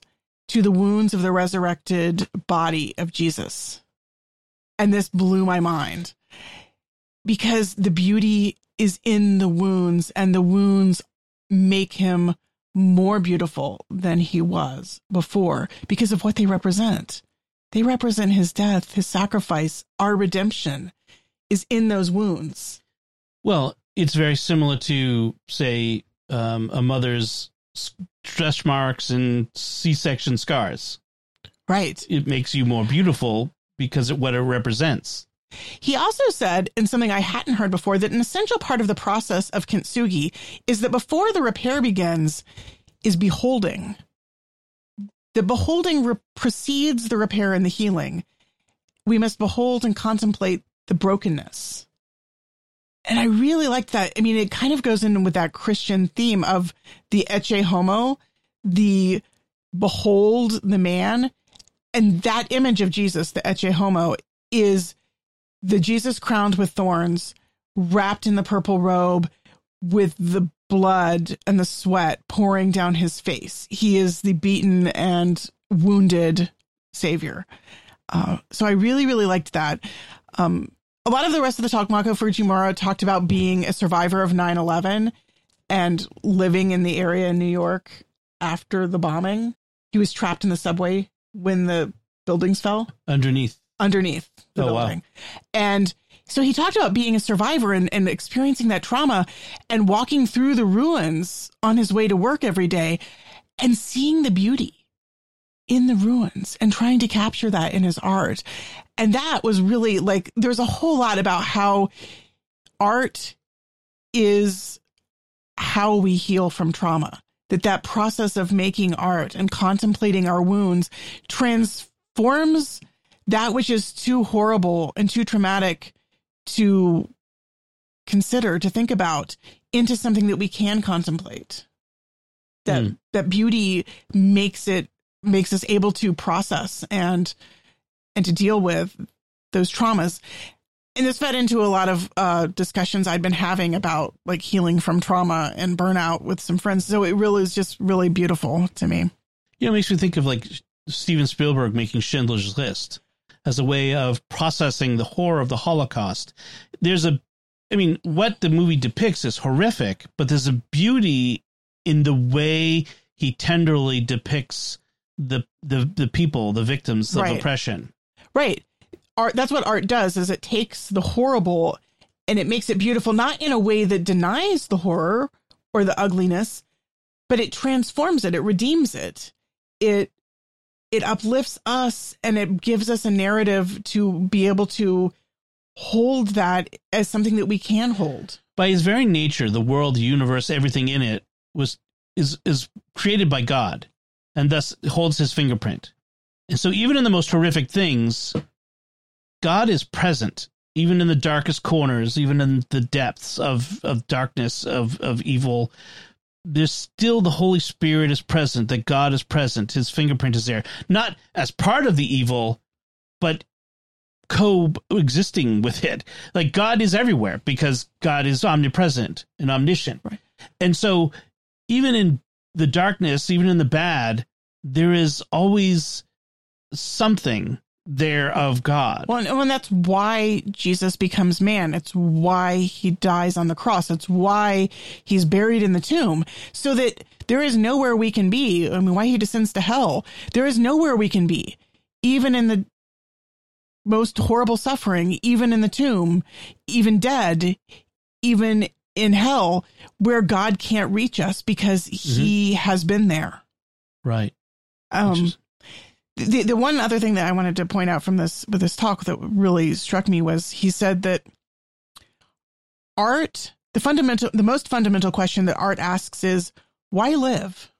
to the wounds of the resurrected body of Jesus. And this blew my mind because the beauty is in the wounds and the wounds make him more beautiful than he was before because of what they represent. They represent his death, his sacrifice, our redemption is in those wounds. Well, it's very similar to, say, um, a mother's stretch marks and C-section scars. Right. It makes you more beautiful because of what it represents. He also said, in something I hadn't heard before, that an essential part of the process of kintsugi is that before the repair begins, is beholding. The beholding re- precedes the repair and the healing. We must behold and contemplate the brokenness. And I really like that. I mean, it kind of goes in with that Christian theme of the ecce homo, the behold the man. And that image of Jesus, the ecce homo, is the Jesus crowned with thorns, wrapped in the purple robe, with the blood and the sweat pouring down his face. He is the beaten and wounded savior. Uh, so I really, really liked that. Um, a lot of the rest of the talk, Mako Fujimura talked about being a survivor of 9 11 and living in the area in New York after the bombing. He was trapped in the subway when the buildings fell Underneath. underneath the Oh, wow. And so he talked about being a survivor and, and experiencing that trauma and walking through the ruins on his way to work every day and seeing the beauty in the ruins and trying to capture that in his art. And that was really like, there's a whole lot about how art is how we heal from trauma. That that process of making art and contemplating our wounds transforms that which is too horrible and too traumatic to consider to think about into something that we can contemplate that Mm. that beauty makes it makes us able to process and and to deal with those traumas and this fed into a lot of uh, discussions I'd been having about like healing from trauma and burnout with some friends. So it really is just really beautiful to me. You know, it makes me think of like Steven Spielberg making Schindler's List as a way of processing the horror of the Holocaust. There's a, I mean, what the movie depicts is horrific, but there's a beauty in the way he tenderly depicts the the the people, the victims of Right. oppression. Right. Art that's what art does is it takes the horrible and it makes it beautiful not in a way that denies the horror or the ugliness, but it transforms it, it redeems it. It it uplifts us and it gives us a narrative to be able to hold that as something that we can hold. By his very nature, the world, the universe, everything in it was is is created by God, and thus holds his fingerprint. And so, even in the most horrific things, God is present, even in the darkest corners, even in the depths of of darkness of of evil. There's still the Holy Spirit is present. That God is present. His fingerprint is there, not as part of the evil, but coexisting with it. Like God is everywhere because God is omnipresent and omniscient. Right. And so even in the darkness, even in the bad, there is always something there of God. Well, and, and that's why Jesus becomes man. It's why he dies on the cross. It's why he's buried in the tomb, so that there is nowhere we can be. I mean, why he descends to hell. There is nowhere we can be, even in the most horrible suffering, even in the tomb, even dead, even in hell, where God can't reach us because he has been there. right. Um, the the one other thing that I wanted to point out from this with this talk that really struck me was he said that art the fundamental the most fundamental question that art asks is why live?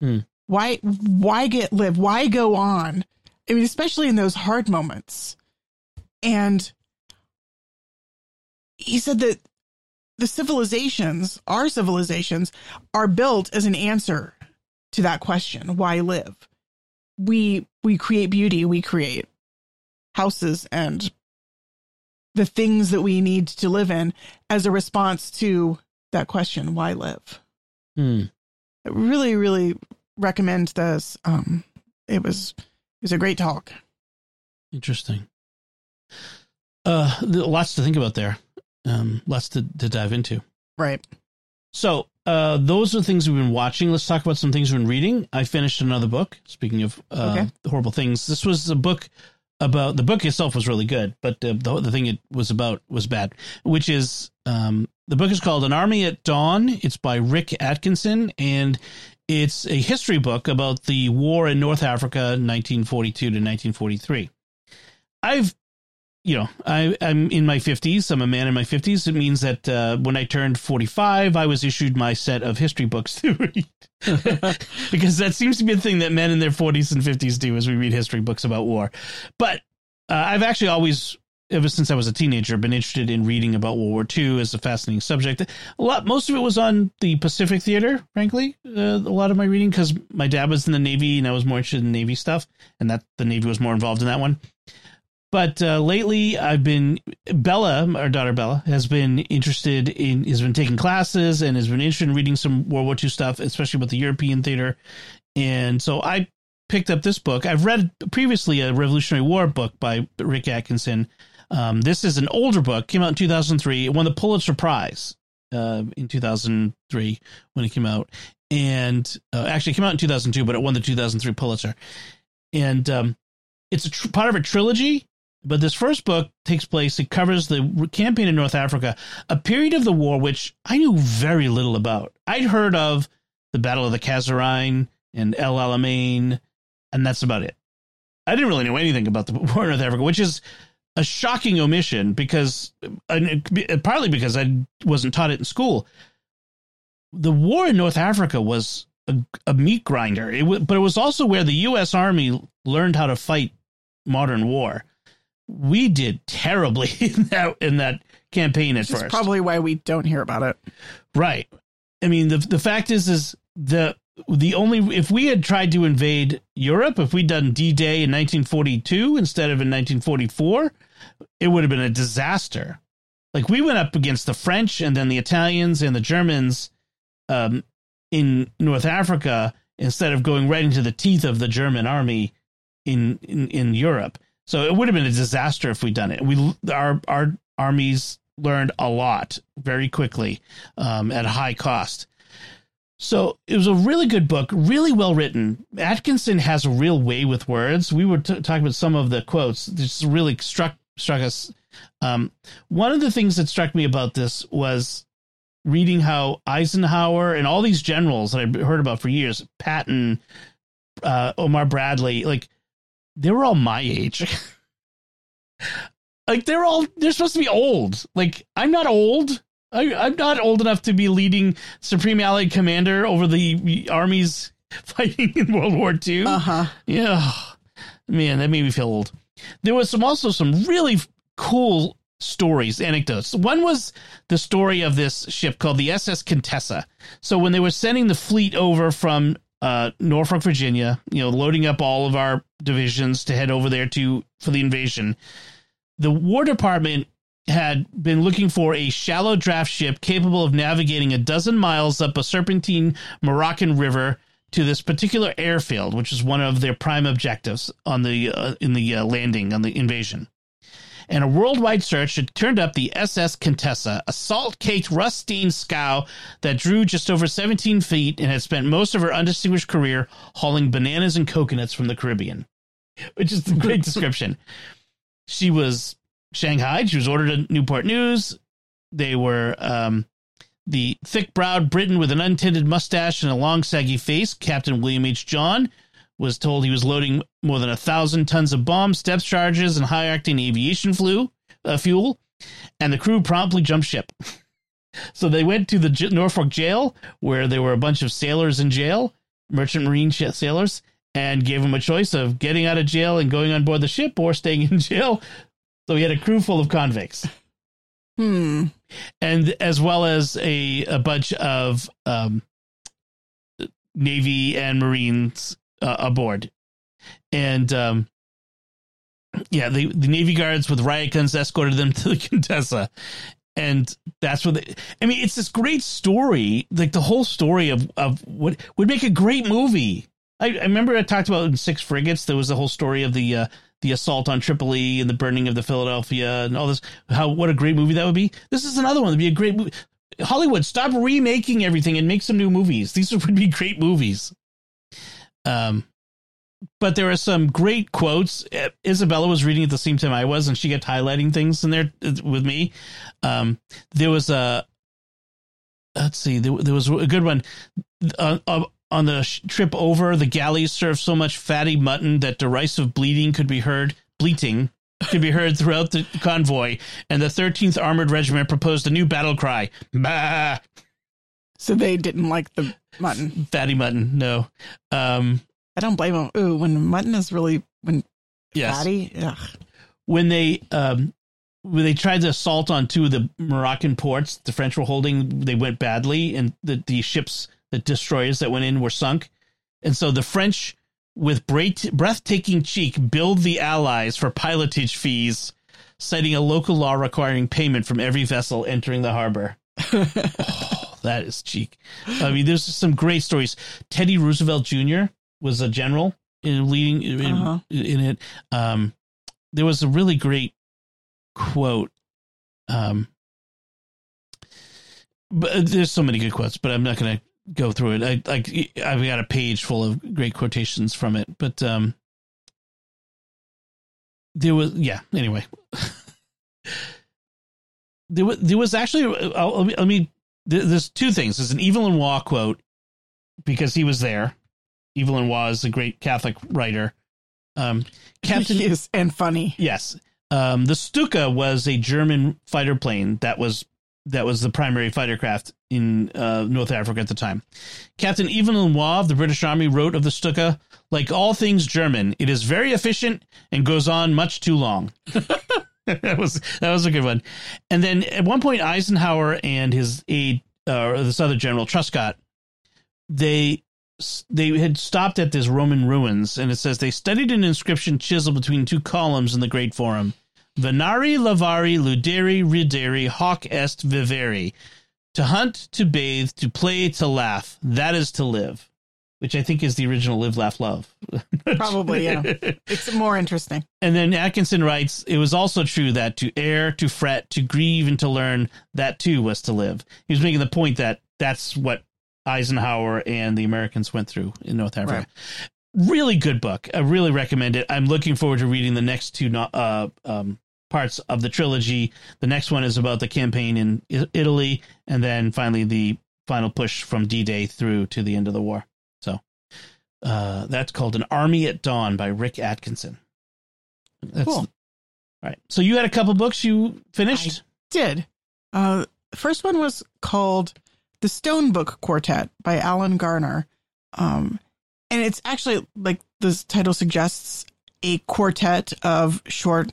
Hmm. why why get live? Why go on? I mean especially in those hard moments. And he said that the civilizations our civilizations are built as an answer to that question why live we we create beauty we create houses and the things that we need to live in as a response to that question why live Hmm. I really really recommend this um it was it was a great talk Interesting. Uh, lots to think about there. Um, lots to, to dive into. right So, uh, those are the things we've been watching. Let's talk about some things we've been reading. I finished another book. Speaking of uh, Okay. horrible things, this was a book about the book itself was really good, but uh, the the thing it was about was bad. Which is um, the book is called An Army at Dawn. It's by Rick Atkinson, and it's a history book about the war in North Africa, 1942 to 1943. I've you know, I, I'm in my 50s. I'm a man in my 50s. It means that uh, when I turned 45, I was issued my set of history books to read. because that seems to be a thing that men in their 40s and 50s do is we read history books about war. But uh, I've actually always, ever since I was a teenager, been interested in reading about World War II as a fascinating subject. A lot, most of it was on the Pacific Theater, frankly. Uh, a lot of my reading because my dad was in the Navy and I was more interested in Navy stuff, and that the Navy was more involved in that one. But uh, lately, I've been Bella, our daughter Bella, has been interested in has been taking classes and has been interested in reading some World War II stuff, especially about the European theater. And so I picked up this book. I've read previously a Revolutionary War book by Rick Atkinson. Um, this is an older book, came out in 2003. It won the Pulitzer Prize uh, in 2003 when it came out, and uh, actually came out in 2002, but it won the 2003 Pulitzer. And um, it's a tr- part of a trilogy. But this first book takes place, it covers the campaign in North Africa, a period of the war which I knew very little about. I'd heard of the Battle of the Kasserine and El Alamein, and that's about it. I didn't really know anything about the war in North Africa, which is a shocking omission because, and uh, partly because I wasn't taught it in school. The war in North Africa was a, a meat grinder, it but it was also where the U.S. Army learned how to fight modern war we did terribly in that in that campaign at which first. probably why we don't hear about it right. I mean, the the fact is, is the the only if we had tried to invade Europe, if we'd done D Day in 1942 instead of in 1944, it would have been a disaster. Like we went up against the French and then the Italians and the Germans um, in North Africa instead of going right into the teeth of the German army in in, in Europe. So it would have been a disaster if we'd done it. We our our armies learned a lot very quickly um, at a high cost. So it was a really good book, really well written. Atkinson has a real way with words. We were t- talking about some of the quotes. This really struck struck us. Um, one of the things that struck me about this was reading how Eisenhower and all these generals that I've heard about for years, Patton, uh, Omar Bradley, like they were all my age. like they're all they're supposed to be old. Like I'm not old. I, I'm not old enough to be leading Supreme Allied Commander over the armies fighting in World War II. uh-huh Yeah, man, that made me feel old. There was some also some really cool stories, anecdotes. One was the story of this ship called the SS Contessa. So when they were sending the fleet over from uh, Norfolk, Virginia, you know, loading up all of our divisions to head over there to for the invasion, the War Department had been looking for a shallow draft ship capable of navigating a dozen miles up a serpentine Moroccan river to this particular airfield, which is one of their prime objectives on the uh, in the uh, landing on the invasion. And a worldwide search had turned up the SS Contessa, a salt-caked rust-stained scow that drew just over 17 feet and had spent most of her undistinguished career hauling bananas and coconuts from the Caribbean, which is a great description. She was Shanghai. She was ordered to Newport News. They were um, the thick browed Briton with an untinted mustache and a long, saggy face, Captain William H. John, was told he was loading more than a thousand tons of bombs, depth charges, and high octane aviation flu, uh, fuel, and the crew promptly jumped ship. so they went to the J- Norfolk jail, where there were a bunch of sailors in jail, merchant marine sh- sailors, and gave them a choice of getting out of jail and going on board the ship or staying in jail. So he had a crew full of convicts Hmm. and as well as a, a bunch of um, Navy and Marines uh, aboard. And um, yeah, the, the Navy guards with riot guns escorted them to the Contessa. And that's what they, I mean, it's this great story, like the whole story of, of what would make a great movie. I, I remember I talked about in Six Frigates, there was the whole story of the, uh, the assault on Tripoli and the burning of the Philadelphia and all this. How what a great movie that would be. This is another one that'd be a great movie. Hollywood, stop remaking everything and make some new movies. These would be great movies. Um, but there are some great quotes. Isabella was reading at the same time I was, and she kept highlighting things in there uh, with me. Um, there was a let's see, there, there was a good one. Uh, uh, on the trip over, the galleys served so much fatty mutton that derisive bleating could be heard, bleating could be heard throughout the convoy, and the 13th Armored Regiment proposed a new battle cry. Bah! So they didn't like the mutton. Fatty mutton, no. Um, I don't blame them. Ooh, when mutton is really when yes. fatty. Ugh. When they um, when they tried to assault on two of the Moroccan ports the French were holding, they went badly, and the, the ships, the destroyers that went in were sunk. And so the French, with breath- breathtaking cheek, billed the Allies for pilotage fees, citing a local law requiring payment from every vessel entering the harbor. oh, that is cheek. I mean, there's some great stories. Teddy Roosevelt Jr. was a general in leading in, Uh-huh. in it. Um, there was a really great quote. Um, but uh, there's so many good quotes, but I'm not going to go through it. I like I've got a page full of great quotations from it, but um, there was yeah. Anyway, there was there was actually uh, let me, let there's two things. There's an Evelyn Waugh quote because he was there. Evelyn Waugh is a great Catholic writer. Um, Captain Yes, and funny. Yes. Um, the Stuka was a German fighter plane that was that was the primary fighter craft in uh, North Africa at the time. Captain Evelyn Waugh of the British Army wrote of the Stuka, like all things German, it is very efficient and goes on much too long. that was that was a good one. And then at one point, Eisenhower and his aide, uh, this other general Truscott, they they had stopped at this Roman ruins, and it says they studied an inscription chiseled between two columns in the Great Forum: "Venari lavari luderi rideri hoc est vivere." To hunt, to bathe, to play, to laugh. That is to live, which I think is the original "Live, Laugh, Love." Probably, yeah. It's more interesting. And then Atkinson writes, it was also true that to err, to fret, to grieve, and to learn, that too was to live. He was making the point that that's what Eisenhower and the Americans went through in North Africa. Really good book. I really recommend it. I'm looking forward to reading the next two uh, um, parts of the trilogy. The next one is about the campaign in Italy, and then finally the final push from D-Day through to the end of the war. Uh, that's called An Army at Dawn by Rick Atkinson. That's, Cool. All right. So you had a couple books you finished? Did. Uh, the first one was called The Stone Book Quartet by Alan Garner. Um, and it's actually, like the title suggests, a quartet of short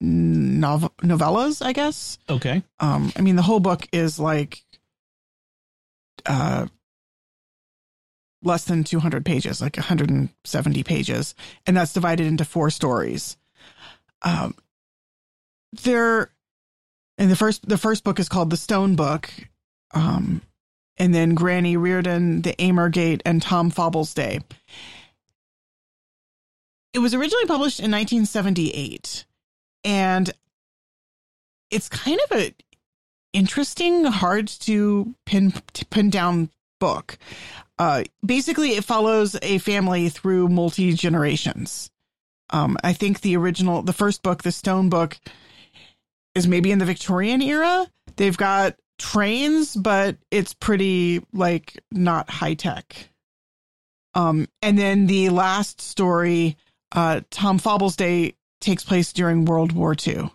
nov- novellas, I guess. Okay. Um, I mean, the whole book is like uh, less than 200 pages, like 170 pages, and that's divided into four stories. Um, there, and the first the first book is called the Stone Book, um, and then Granny Reardun, The Aimer Gate, and Tom Fobble's Day. It was originally published in 1978, and it's kind of a interesting, hard to pin to pin down book. Uh, basically, it follows a family through multi generations. Um, I think the original, the first book, the Stone Book, is maybe in the Victorian era. They've got trains, but it's pretty like not high tech. Um, and then the last story, uh, Tom Fobble's Day, takes place during World War II.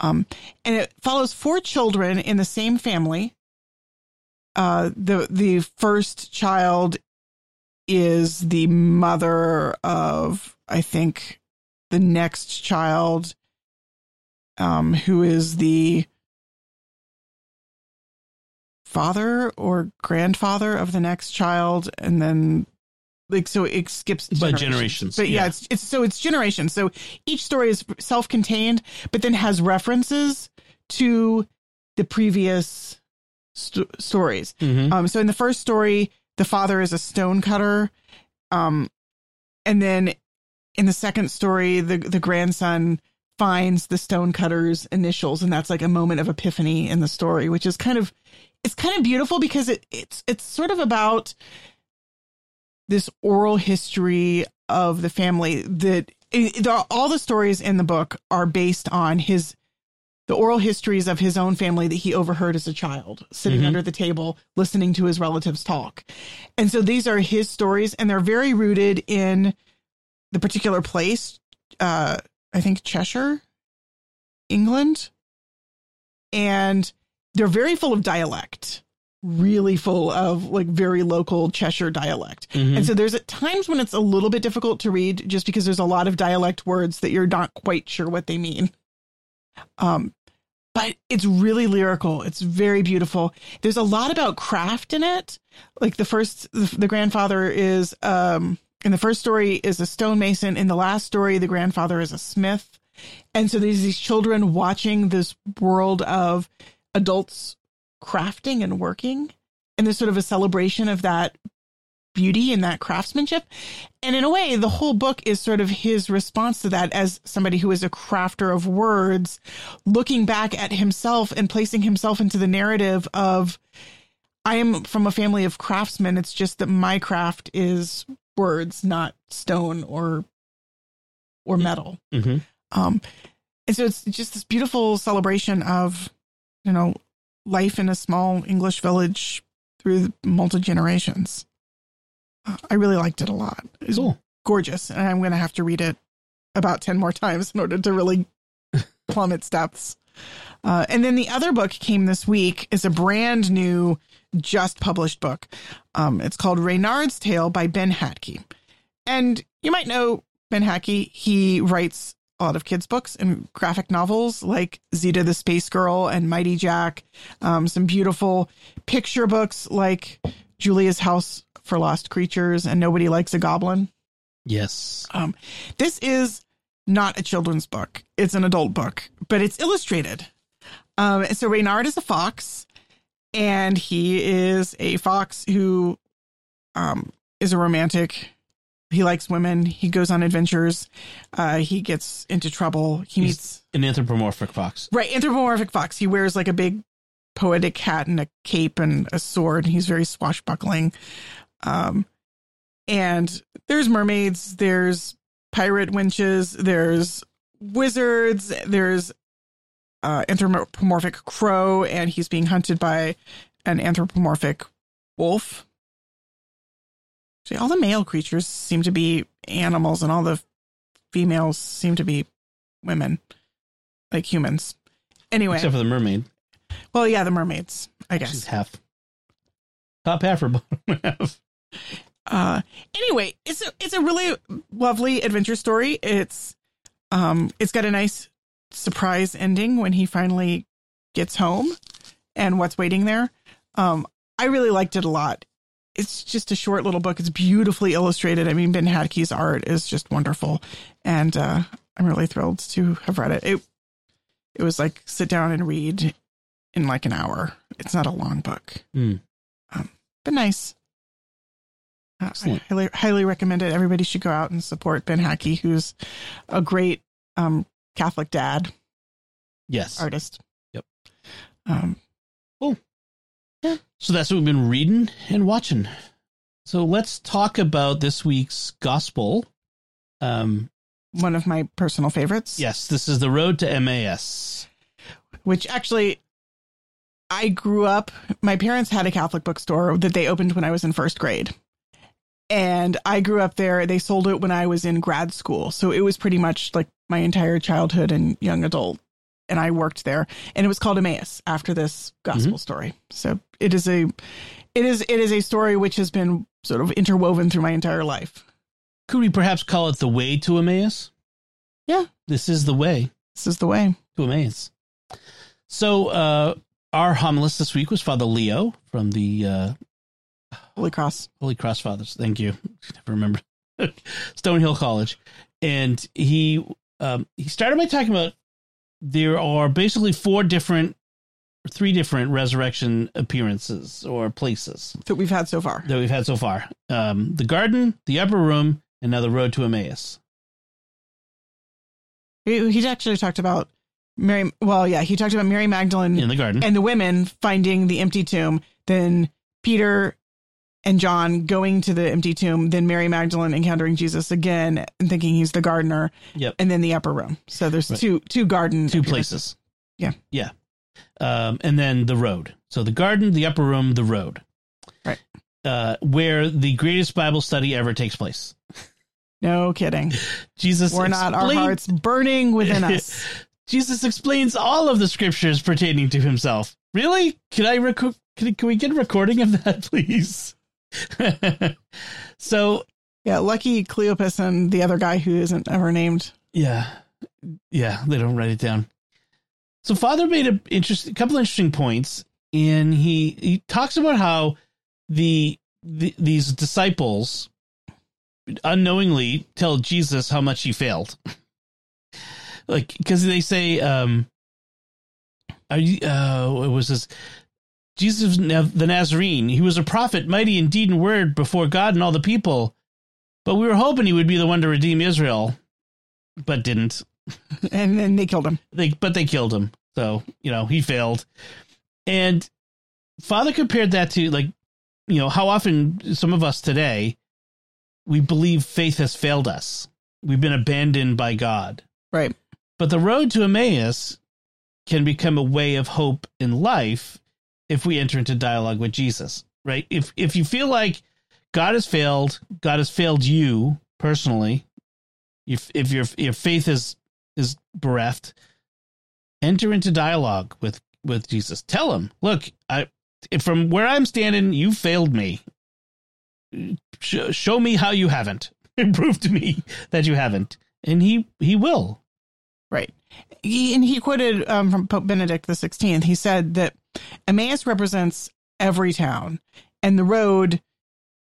Um, and it follows four children in the same family. Uh, the the first child is the mother of I think the next child, um, who is the father or grandfather of the next child, and then like so it skips By generations. generations, But yeah, yeah. it's it's so it's generations. So each story is self-contained, but then has references to the previous st- stories. Mhm. Um, so in the first story, the father is a stone cutter. Um, and then in the second story, the, the grandson finds the stone cutter's initials. And that's like a moment of epiphany in the story, which is kind of, it's kind of beautiful because it, it's, it's sort of about this oral history of the family that all the stories in the book are based on his the oral histories of his own family that he overheard as a child, sitting Mhm. under the table, listening to his relatives talk. And so these are his stories, and they're very rooted in the particular place. Uh, I think Cheshire, England. And they're very full of dialect, really full of like very local Cheshire dialect. Mhm. And so there's at times when it's a little bit difficult to read just because there's a lot of dialect words that you're not quite sure what they mean. Um, but it's really lyrical. It's very beautiful. There's a lot about craft in it. Like the first, the, the grandfather is, um, in the first story is a stonemason. In the last story, the grandfather is a smith. And so there's these children watching this world of adults crafting and working. And there's sort of a celebration of that beauty and that craftsmanship. And in a way, the whole book is sort of his response to that as somebody who is a crafter of words, looking back at himself and placing himself into the narrative of, I am from a family of craftsmen. It's just that my craft is words, not stone or or metal. Mhm. Um, and so it's just this beautiful celebration of, you know, life in a small English village through multi generations. I really liked it a lot. It's Cool. gorgeous, and I'm going to have to read it about ten more times in order to really plumb its depths. Uh, and then the other book came this week is a brand new, just published book. Um, it's called Reynard's Tale by Ben Hatke, and you might know Ben Hatke. He writes a lot of kids' books and graphic novels like Zita the Space Girl and Mighty Jack. Um, some beautiful picture books like Julia's House for Lost Creatures and Nobody Likes a Goblin. Yes. Um, this is not a children's book; it's an adult book, but it's illustrated. Um, so Reynard is a fox, and he is a fox who um, is a romantic. He likes women. He goes on adventures. Uh, he gets into trouble. He He's- meets An anthropomorphic fox. right anthropomorphic fox. He wears like a big poetic hat and a cape and a sword. He's very swashbuckling. Um, and there's mermaids. There's pirate winches. There's wizards. There's uh, anthropomorphic crow, and he's being hunted by an anthropomorphic wolf. See, all the male creatures seem to be animals, and all the females seem to be women, like humans. Anyway, Except for the mermaid. well, yeah, the mermaids, I She's guess. half. Top half or bottom half. Uh, anyway, it's a it's a really lovely adventure story. It's um, it's got a nice surprise ending when he finally gets home and what's waiting there. Um, I really liked it a lot. It's just a short little book. It's beautifully illustrated. I mean, Ben Hatke's art is just wonderful, and uh, I'm really thrilled to have read it. It it was like sit down and read in like an hour. It's not a long book. Hmm. been nice. Uh, I highly, highly recommend it. Everybody should go out and support Ben Hatke, who's a great um, Catholic dad Yes. artist. Yep. Um, cool. Yeah. So that's what we've been reading and watching. So let's talk about this week's gospel. Um, one of my personal favorites. yes, this is the road to Emmaus. which actually I grew up my parents had a Catholic bookstore that they opened when I was in first grade. And I grew up there. They sold it when I was in grad school. So it was pretty much like my entire childhood and young adult. And I worked there. And it was called Emmaus after this gospel story. So it is a it is it is a story which has been sort of interwoven through my entire life. Could we perhaps call it the way to Emmaus? Yeah. This is the way This is the way. to Emmaus. So uh, our homilist this week was Father Leo from the uh, Holy Cross. Holy Cross Fathers. Thank you. Never remember Stonehill College, and he um, he started by talking about there are basically four different, three different resurrection appearances or places That we've had so far. that we've had so far: um, the garden, the upper room, and now the road to Emmaus. He, he actually talked about Mary. Well, yeah, he talked about Mary Magdalene In the garden, and the women finding the empty tomb, then Peter and John going to the empty tomb, then Mary Magdalene encountering Jesus again and thinking he's the gardener, Yep. and then the upper room. So there's Right. two two garden two places. Yeah. yeah, um, and then the road. So the garden, the upper room, the road. Right. Uh, where the greatest Bible study ever takes place. No kidding. Jesus, We're not our hearts burning within us. Jesus explains all of the scriptures pertaining to himself. Really? Can I record? Can, can we get a recording of that, please? so Yeah, lucky Cleopas and the other guy who isn't ever named. yeah, yeah, they don't write it down. So Father made a interest, a couple interesting points, and he he talks about how the, the these disciples unknowingly tell Jesus how much he failed. like because they say um are you uh what was this jesus the nazarene. He was a prophet mighty in deed and word before god and all the people. But we were hoping he would be the one to redeem israel but didn't. And then they killed him. they but they killed him. So you know he failed. And father compared that to like you know how often some of us today we believe faith has failed us. We've been abandoned by god. Right. but the road to emmaus can become a way of hope in life if we enter into dialogue with jesus right if if you feel like god has failed god has failed you personally if if your your faith is is bereft enter into dialogue with with Jesus. Tell him, look, I from where I'm standing, you failed me. Sh- show me how you haven't. Prove to me that you haven't, and he he will. Right. He, and he quoted um, from Pope Benedict the Sixteenth. He said that Emmaus represents every town, and the road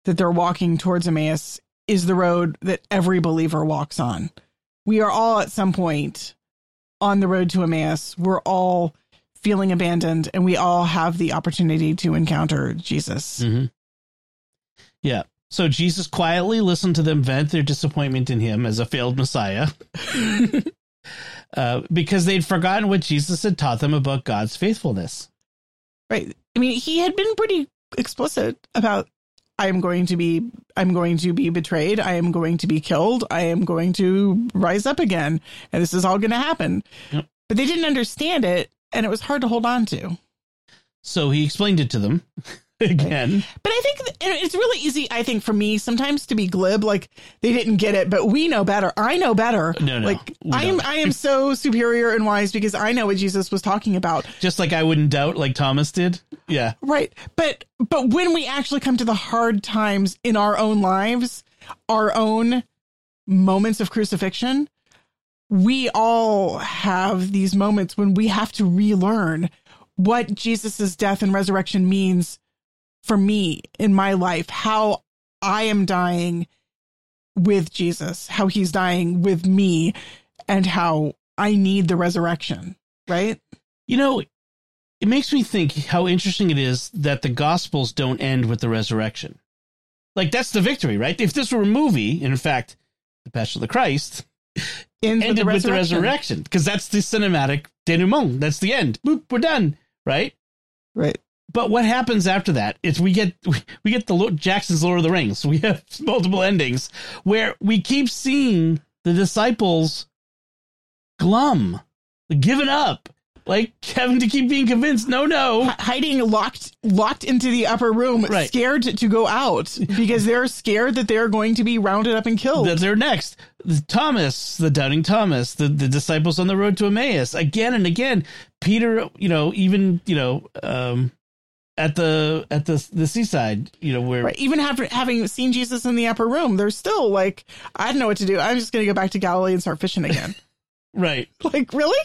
that they're walking towards Emmaus is the road that every believer walks on. We are all at some point on the road to Emmaus. We're all feeling abandoned, and we all have the opportunity to encounter Jesus. Mm-hmm. Yeah. So Jesus quietly listened to them vent their disappointment in him as a failed Messiah. uh, because they'd forgotten what Jesus had taught them about God's faithfulness. Right. I mean, he had been pretty explicit about I am going to be I'm going to be betrayed, I am going to be killed, I am going to rise up again, and this is all going to happen. Yep. But they didn't understand it, and it was hard to hold on to. So he explained it to them again. But I think it's really easy, I think, for me sometimes to be glib, like they didn't get it, but we know better. I know better. No, no, like I am. I am so superior and wise because I know what Jesus was talking about. Just like I wouldn't doubt, like Thomas did. Yeah. Right. But but when we actually come to the hard times in our own lives, our own moments of crucifixion, we all have these moments when we have to relearn what Jesus's death and resurrection means for me in my life, how I am dying with Jesus, how he's dying with me, and how I need the resurrection. Right? You know, it makes me think how interesting it is that the gospels don't end with the resurrection. Like that's the victory, right? If this were a movie, and in fact, the Passion of the Christ Ends ended with the resurrection, because that's the cinematic denouement. That's the end. Boop, we're done, right? Right. But what happens after that is we get we get the Jackson's Lord of the Rings. We have multiple endings where we keep seeing the disciples glum, giving up, like having to keep being convinced. No, no, H- hiding locked locked into the upper room, Right. scared to go out because they're scared that they're going to be rounded up and killed. that they're next. Thomas, the doubting Thomas, the, the disciples on the road to Emmaus, again and again. Peter, you know, even you know, um, at the at the the seaside, you know, where Right. Even after having seen Jesus in the upper room, they're still like, I don't know what to do. I'm just going to go back to Galilee and start fishing again. right, like, really?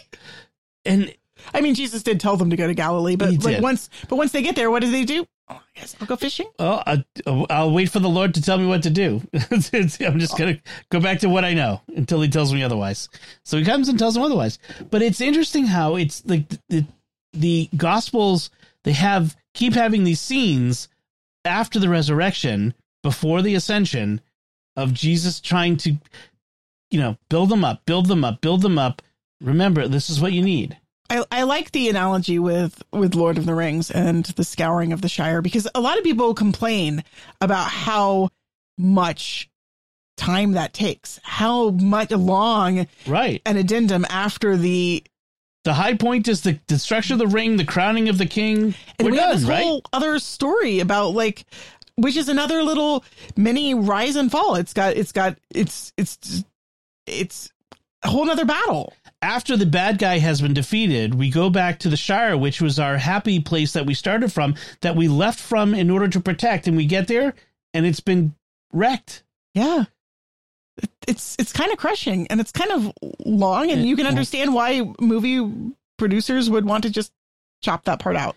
and I mean, Jesus did tell them to go to Galilee, but like once, but once they get there, what do they do? Oh, I guess I'll go fishing. Oh, I, I'll wait for the Lord to tell me what to do. I'm just oh. going to go back to what I know until he tells me otherwise. So he comes and tells him otherwise. But it's interesting how it's like the, the, the Gospels, they have, keep having these scenes after the resurrection, before the ascension of Jesus trying to, you know, build them up, build them up, build them up. Remember, this is what you need. I, I like the analogy with with Lord of the Rings and the scouring of the Shire because a lot of people complain about how much time that takes, how much long Right. an addendum after the The high point is the destruction of the ring, the crowning of the king. and We're we done, have this right? whole other story about like which is another little mini rise and fall. It's got it's got it's it's it's a whole nother battle. after the bad guy has been defeated, we go back to the Shire, which was our happy place that we started from, that we left from in order to protect, and we get there and it's been wrecked. Yeah. It- It's it's kind of crushing and it's kind of long and you can understand why movie producers would want to just chop that part out.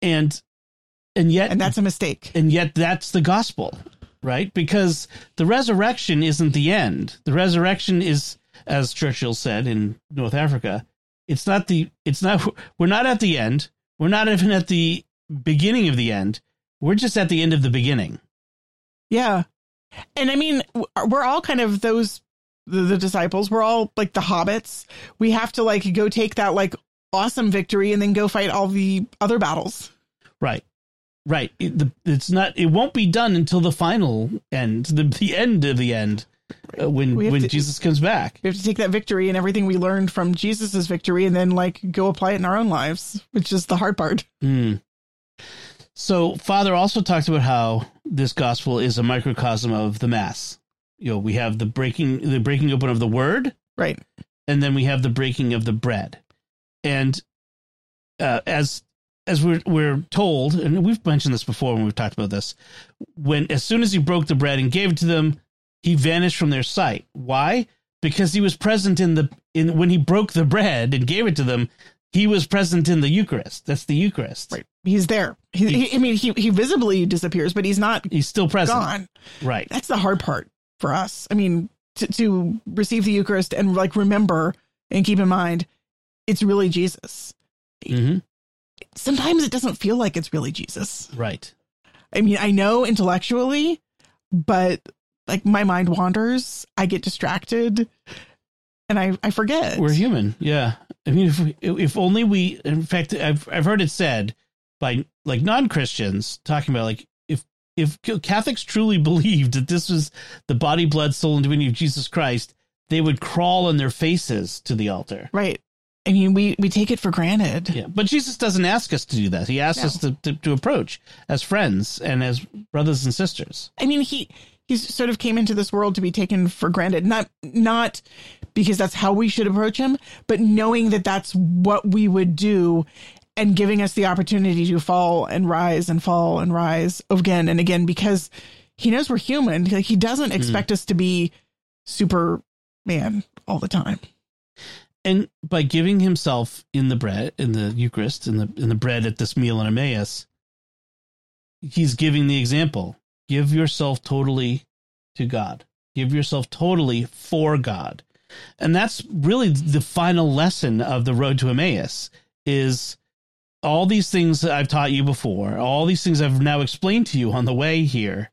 And and yet And that's a mistake. and yet that's the gospel, right? Because the resurrection isn't the end. The resurrection is as Churchill said in North Africa, it's not the it's not we're not at the end. We're not even at the beginning of the end. We're just at the end of the beginning. Yeah. And I mean, we're all kind of those the, the disciples. We're all like the hobbits. We have to like go take that like awesome victory and then go fight all the other battles. Right. Right. It, the, it's not. It won't be done until the final end, the the end of the end, uh, when when to- Jesus comes back. We have to take that victory and everything we learned from Jesus's victory and then like go apply it in our own lives, which is the hard part. Mm. So, Father also talks about how this gospel is a microcosm of the Mass. You know, we have the breaking the breaking open of the Word, Right. and then we have the breaking of the bread. And uh, as as we're we're told, and we've mentioned this before when we've talked about this, when as soon as he broke the bread and gave it to them, he vanished from their sight. Why? Because he was present in the in when he broke the bread and gave it to them. He was present in the Eucharist. That's the Eucharist. Right. He's there. He, he, I mean, he, he visibly disappears, but he's not He's still present. gone. Right. That's the hard part for us. I mean, to, to receive the Eucharist and like remember and keep in mind, it's really Jesus. hmm Sometimes it doesn't feel like it's really Jesus. Right. I mean, I know intellectually, but like my mind wanders, I get distracted, and I, I forget. We're human. Yeah. I mean, if we, if only we, in fact, I've I've heard it said by like non Christians talking about like if if Catholics truly believed that this was the body, blood, soul, and divinity of Jesus Christ, they would crawl on their faces to the altar. right. I mean, we, we take it for granted. Yeah, but Jesus doesn't ask us to do that. He asks No. us to, to to approach as friends and as brothers and sisters. I mean, he he sort of came into this world to be taken for granted, not not because that's how we should approach him, but knowing that that's what we would do, and giving us the opportunity to fall and rise and fall and rise again and again because he knows we're human. Like he doesn't mm-hmm. expect us to be Superman all the time. and by giving himself in the bread in the Eucharist in the in the bread at this meal in Emmaus, he's giving the example. Give yourself totally to God. Give yourself totally for God. And that's really the final lesson of the road to Emmaus is all these things that I've taught you before, all these things I've now explained to you on the way here,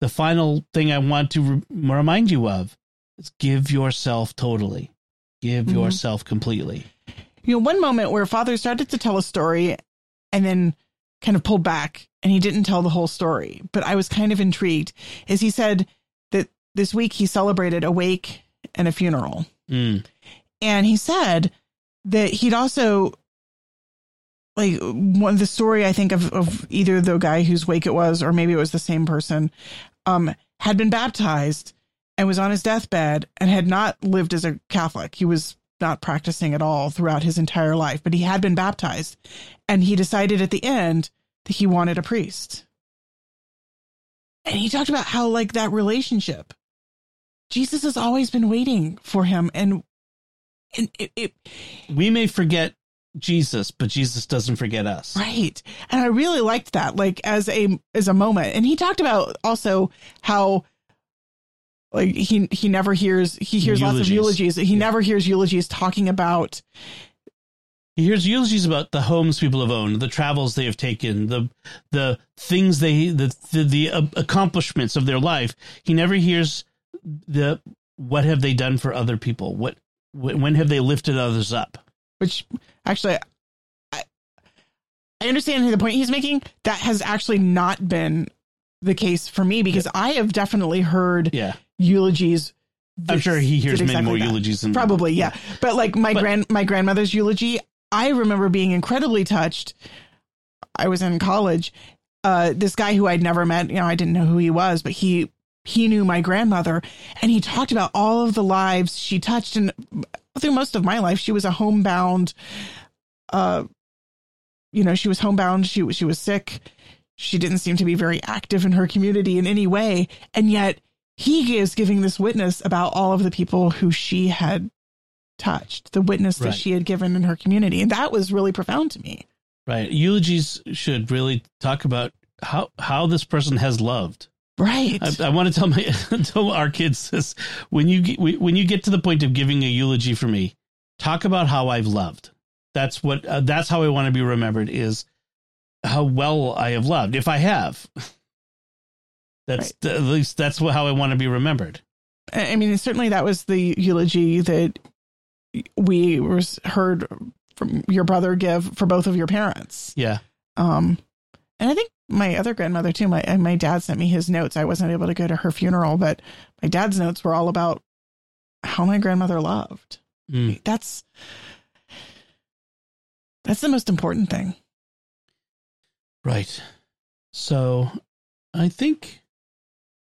the final thing I want to re- remind you of is give yourself totally, give Mhm. yourself completely. You know, one moment where father started to tell a story and then kind of pulled back and he didn't tell the whole story, but I was kind of intrigued is he said that this week he celebrated a wake and a funeral. Mm. And he said that he'd also like one the story I think of of either the guy whose wake it was or maybe it was the same person um had been baptized and was on his deathbed and had not lived as a Catholic. He was not practicing at all throughout his entire life, but he had been baptized and he decided at the end that he wanted a priest. And he talked about how like that relationship Jesus has always been waiting for him and and it, it We may forget Jesus, but Jesus doesn't forget us. Right. And I really liked that, like as a as a moment. And he talked about also how like he he never hears he hears lots of Eulogies. eulogies. He Yeah. never hears eulogies talking about He hears eulogies about the homes people have owned, the travels they have taken, the the things they the the, the uh, accomplishments of their life. He never hears the what have they done for other people? What when when have they lifted others up? which actually I I understand the point he's making. That has actually not been the case for me because I have definitely heard Yeah, eulogies. I'm sure he hears that many more that. eulogies than Probably, yeah. But like my But- grand my grandmother's eulogy, I remember being incredibly touched. I was in college. Uh, this guy who I'd never met, you know, I didn't know who he was, but he he knew my grandmother, and he talked about all of the lives she touched. And through most of my life, she was a homebound. Uh, you know, she was homebound. She was she was sick. She didn't seem to be very active in her community in any way, and yet he is giving this witness about all of the people who she had touched, the witness that she had given in her community. And that was really profound to me. Right. Eulogies should really talk about how how this person has loved. Right. I, I want to tell my tell our kids this when you get, when you get to the point of giving a eulogy for me, talk about how I've loved. That's what uh, that's how I want to be remembered is how well I have loved. If I have, that's at least that's how I want to be remembered. I mean, certainly that was the eulogy that we was heard from your brother give for both of your parents. Yeah. Um, and I think my other grandmother too. My my dad sent me his notes. I wasn't able to go to her funeral, but my dad's notes were all about how my grandmother loved. Mm. That's that's the most important thing. Right. So I think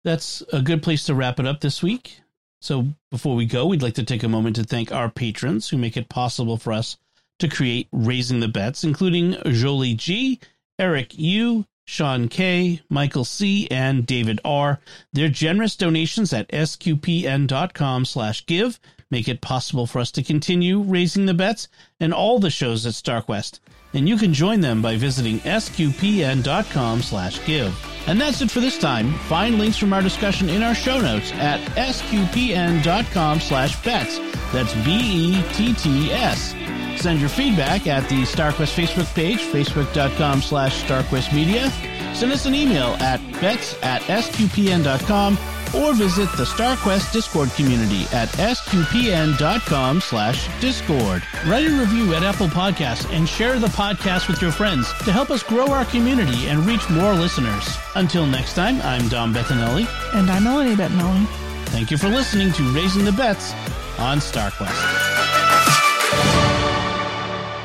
that's a good place to wrap it up this week. So before we go, we'd like to take a moment to thank our patrons who make it possible for us to create Raising the Bets, including Jolie G, Eric U, Sean K, Michael C, and David R. Their generous donations at sqpn.com slash give make it possible for us to continue raising the bets and all the shows at StarQuest. And you can join them by visiting sqpn.com slash give. And that's it for this time. Find links from our discussion in our show notes at sqpn.com slash bets. That's B-E-T-T-S. Send your feedback at the StarQuest Facebook page, facebook.com slash StarQuest Media. Send us an email at bets at sqpn.com or visit the StarQuest Discord community at sqpn.com slash discord. Write a review at Apple Podcasts and share the podcast with your friends to help us grow our community and reach more listeners. Until next time, I'm Dom Bettinelli. And I'm Melanie Bettinelli. Thank you for listening to Raising the Bets on StarQuest.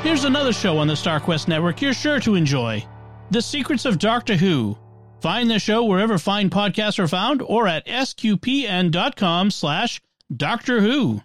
Here's another show on the StarQuest network you're sure to enjoy The Secrets of Doctor Who. Find the show wherever fine podcasts are found or at sqpn.com slash Doctor Who.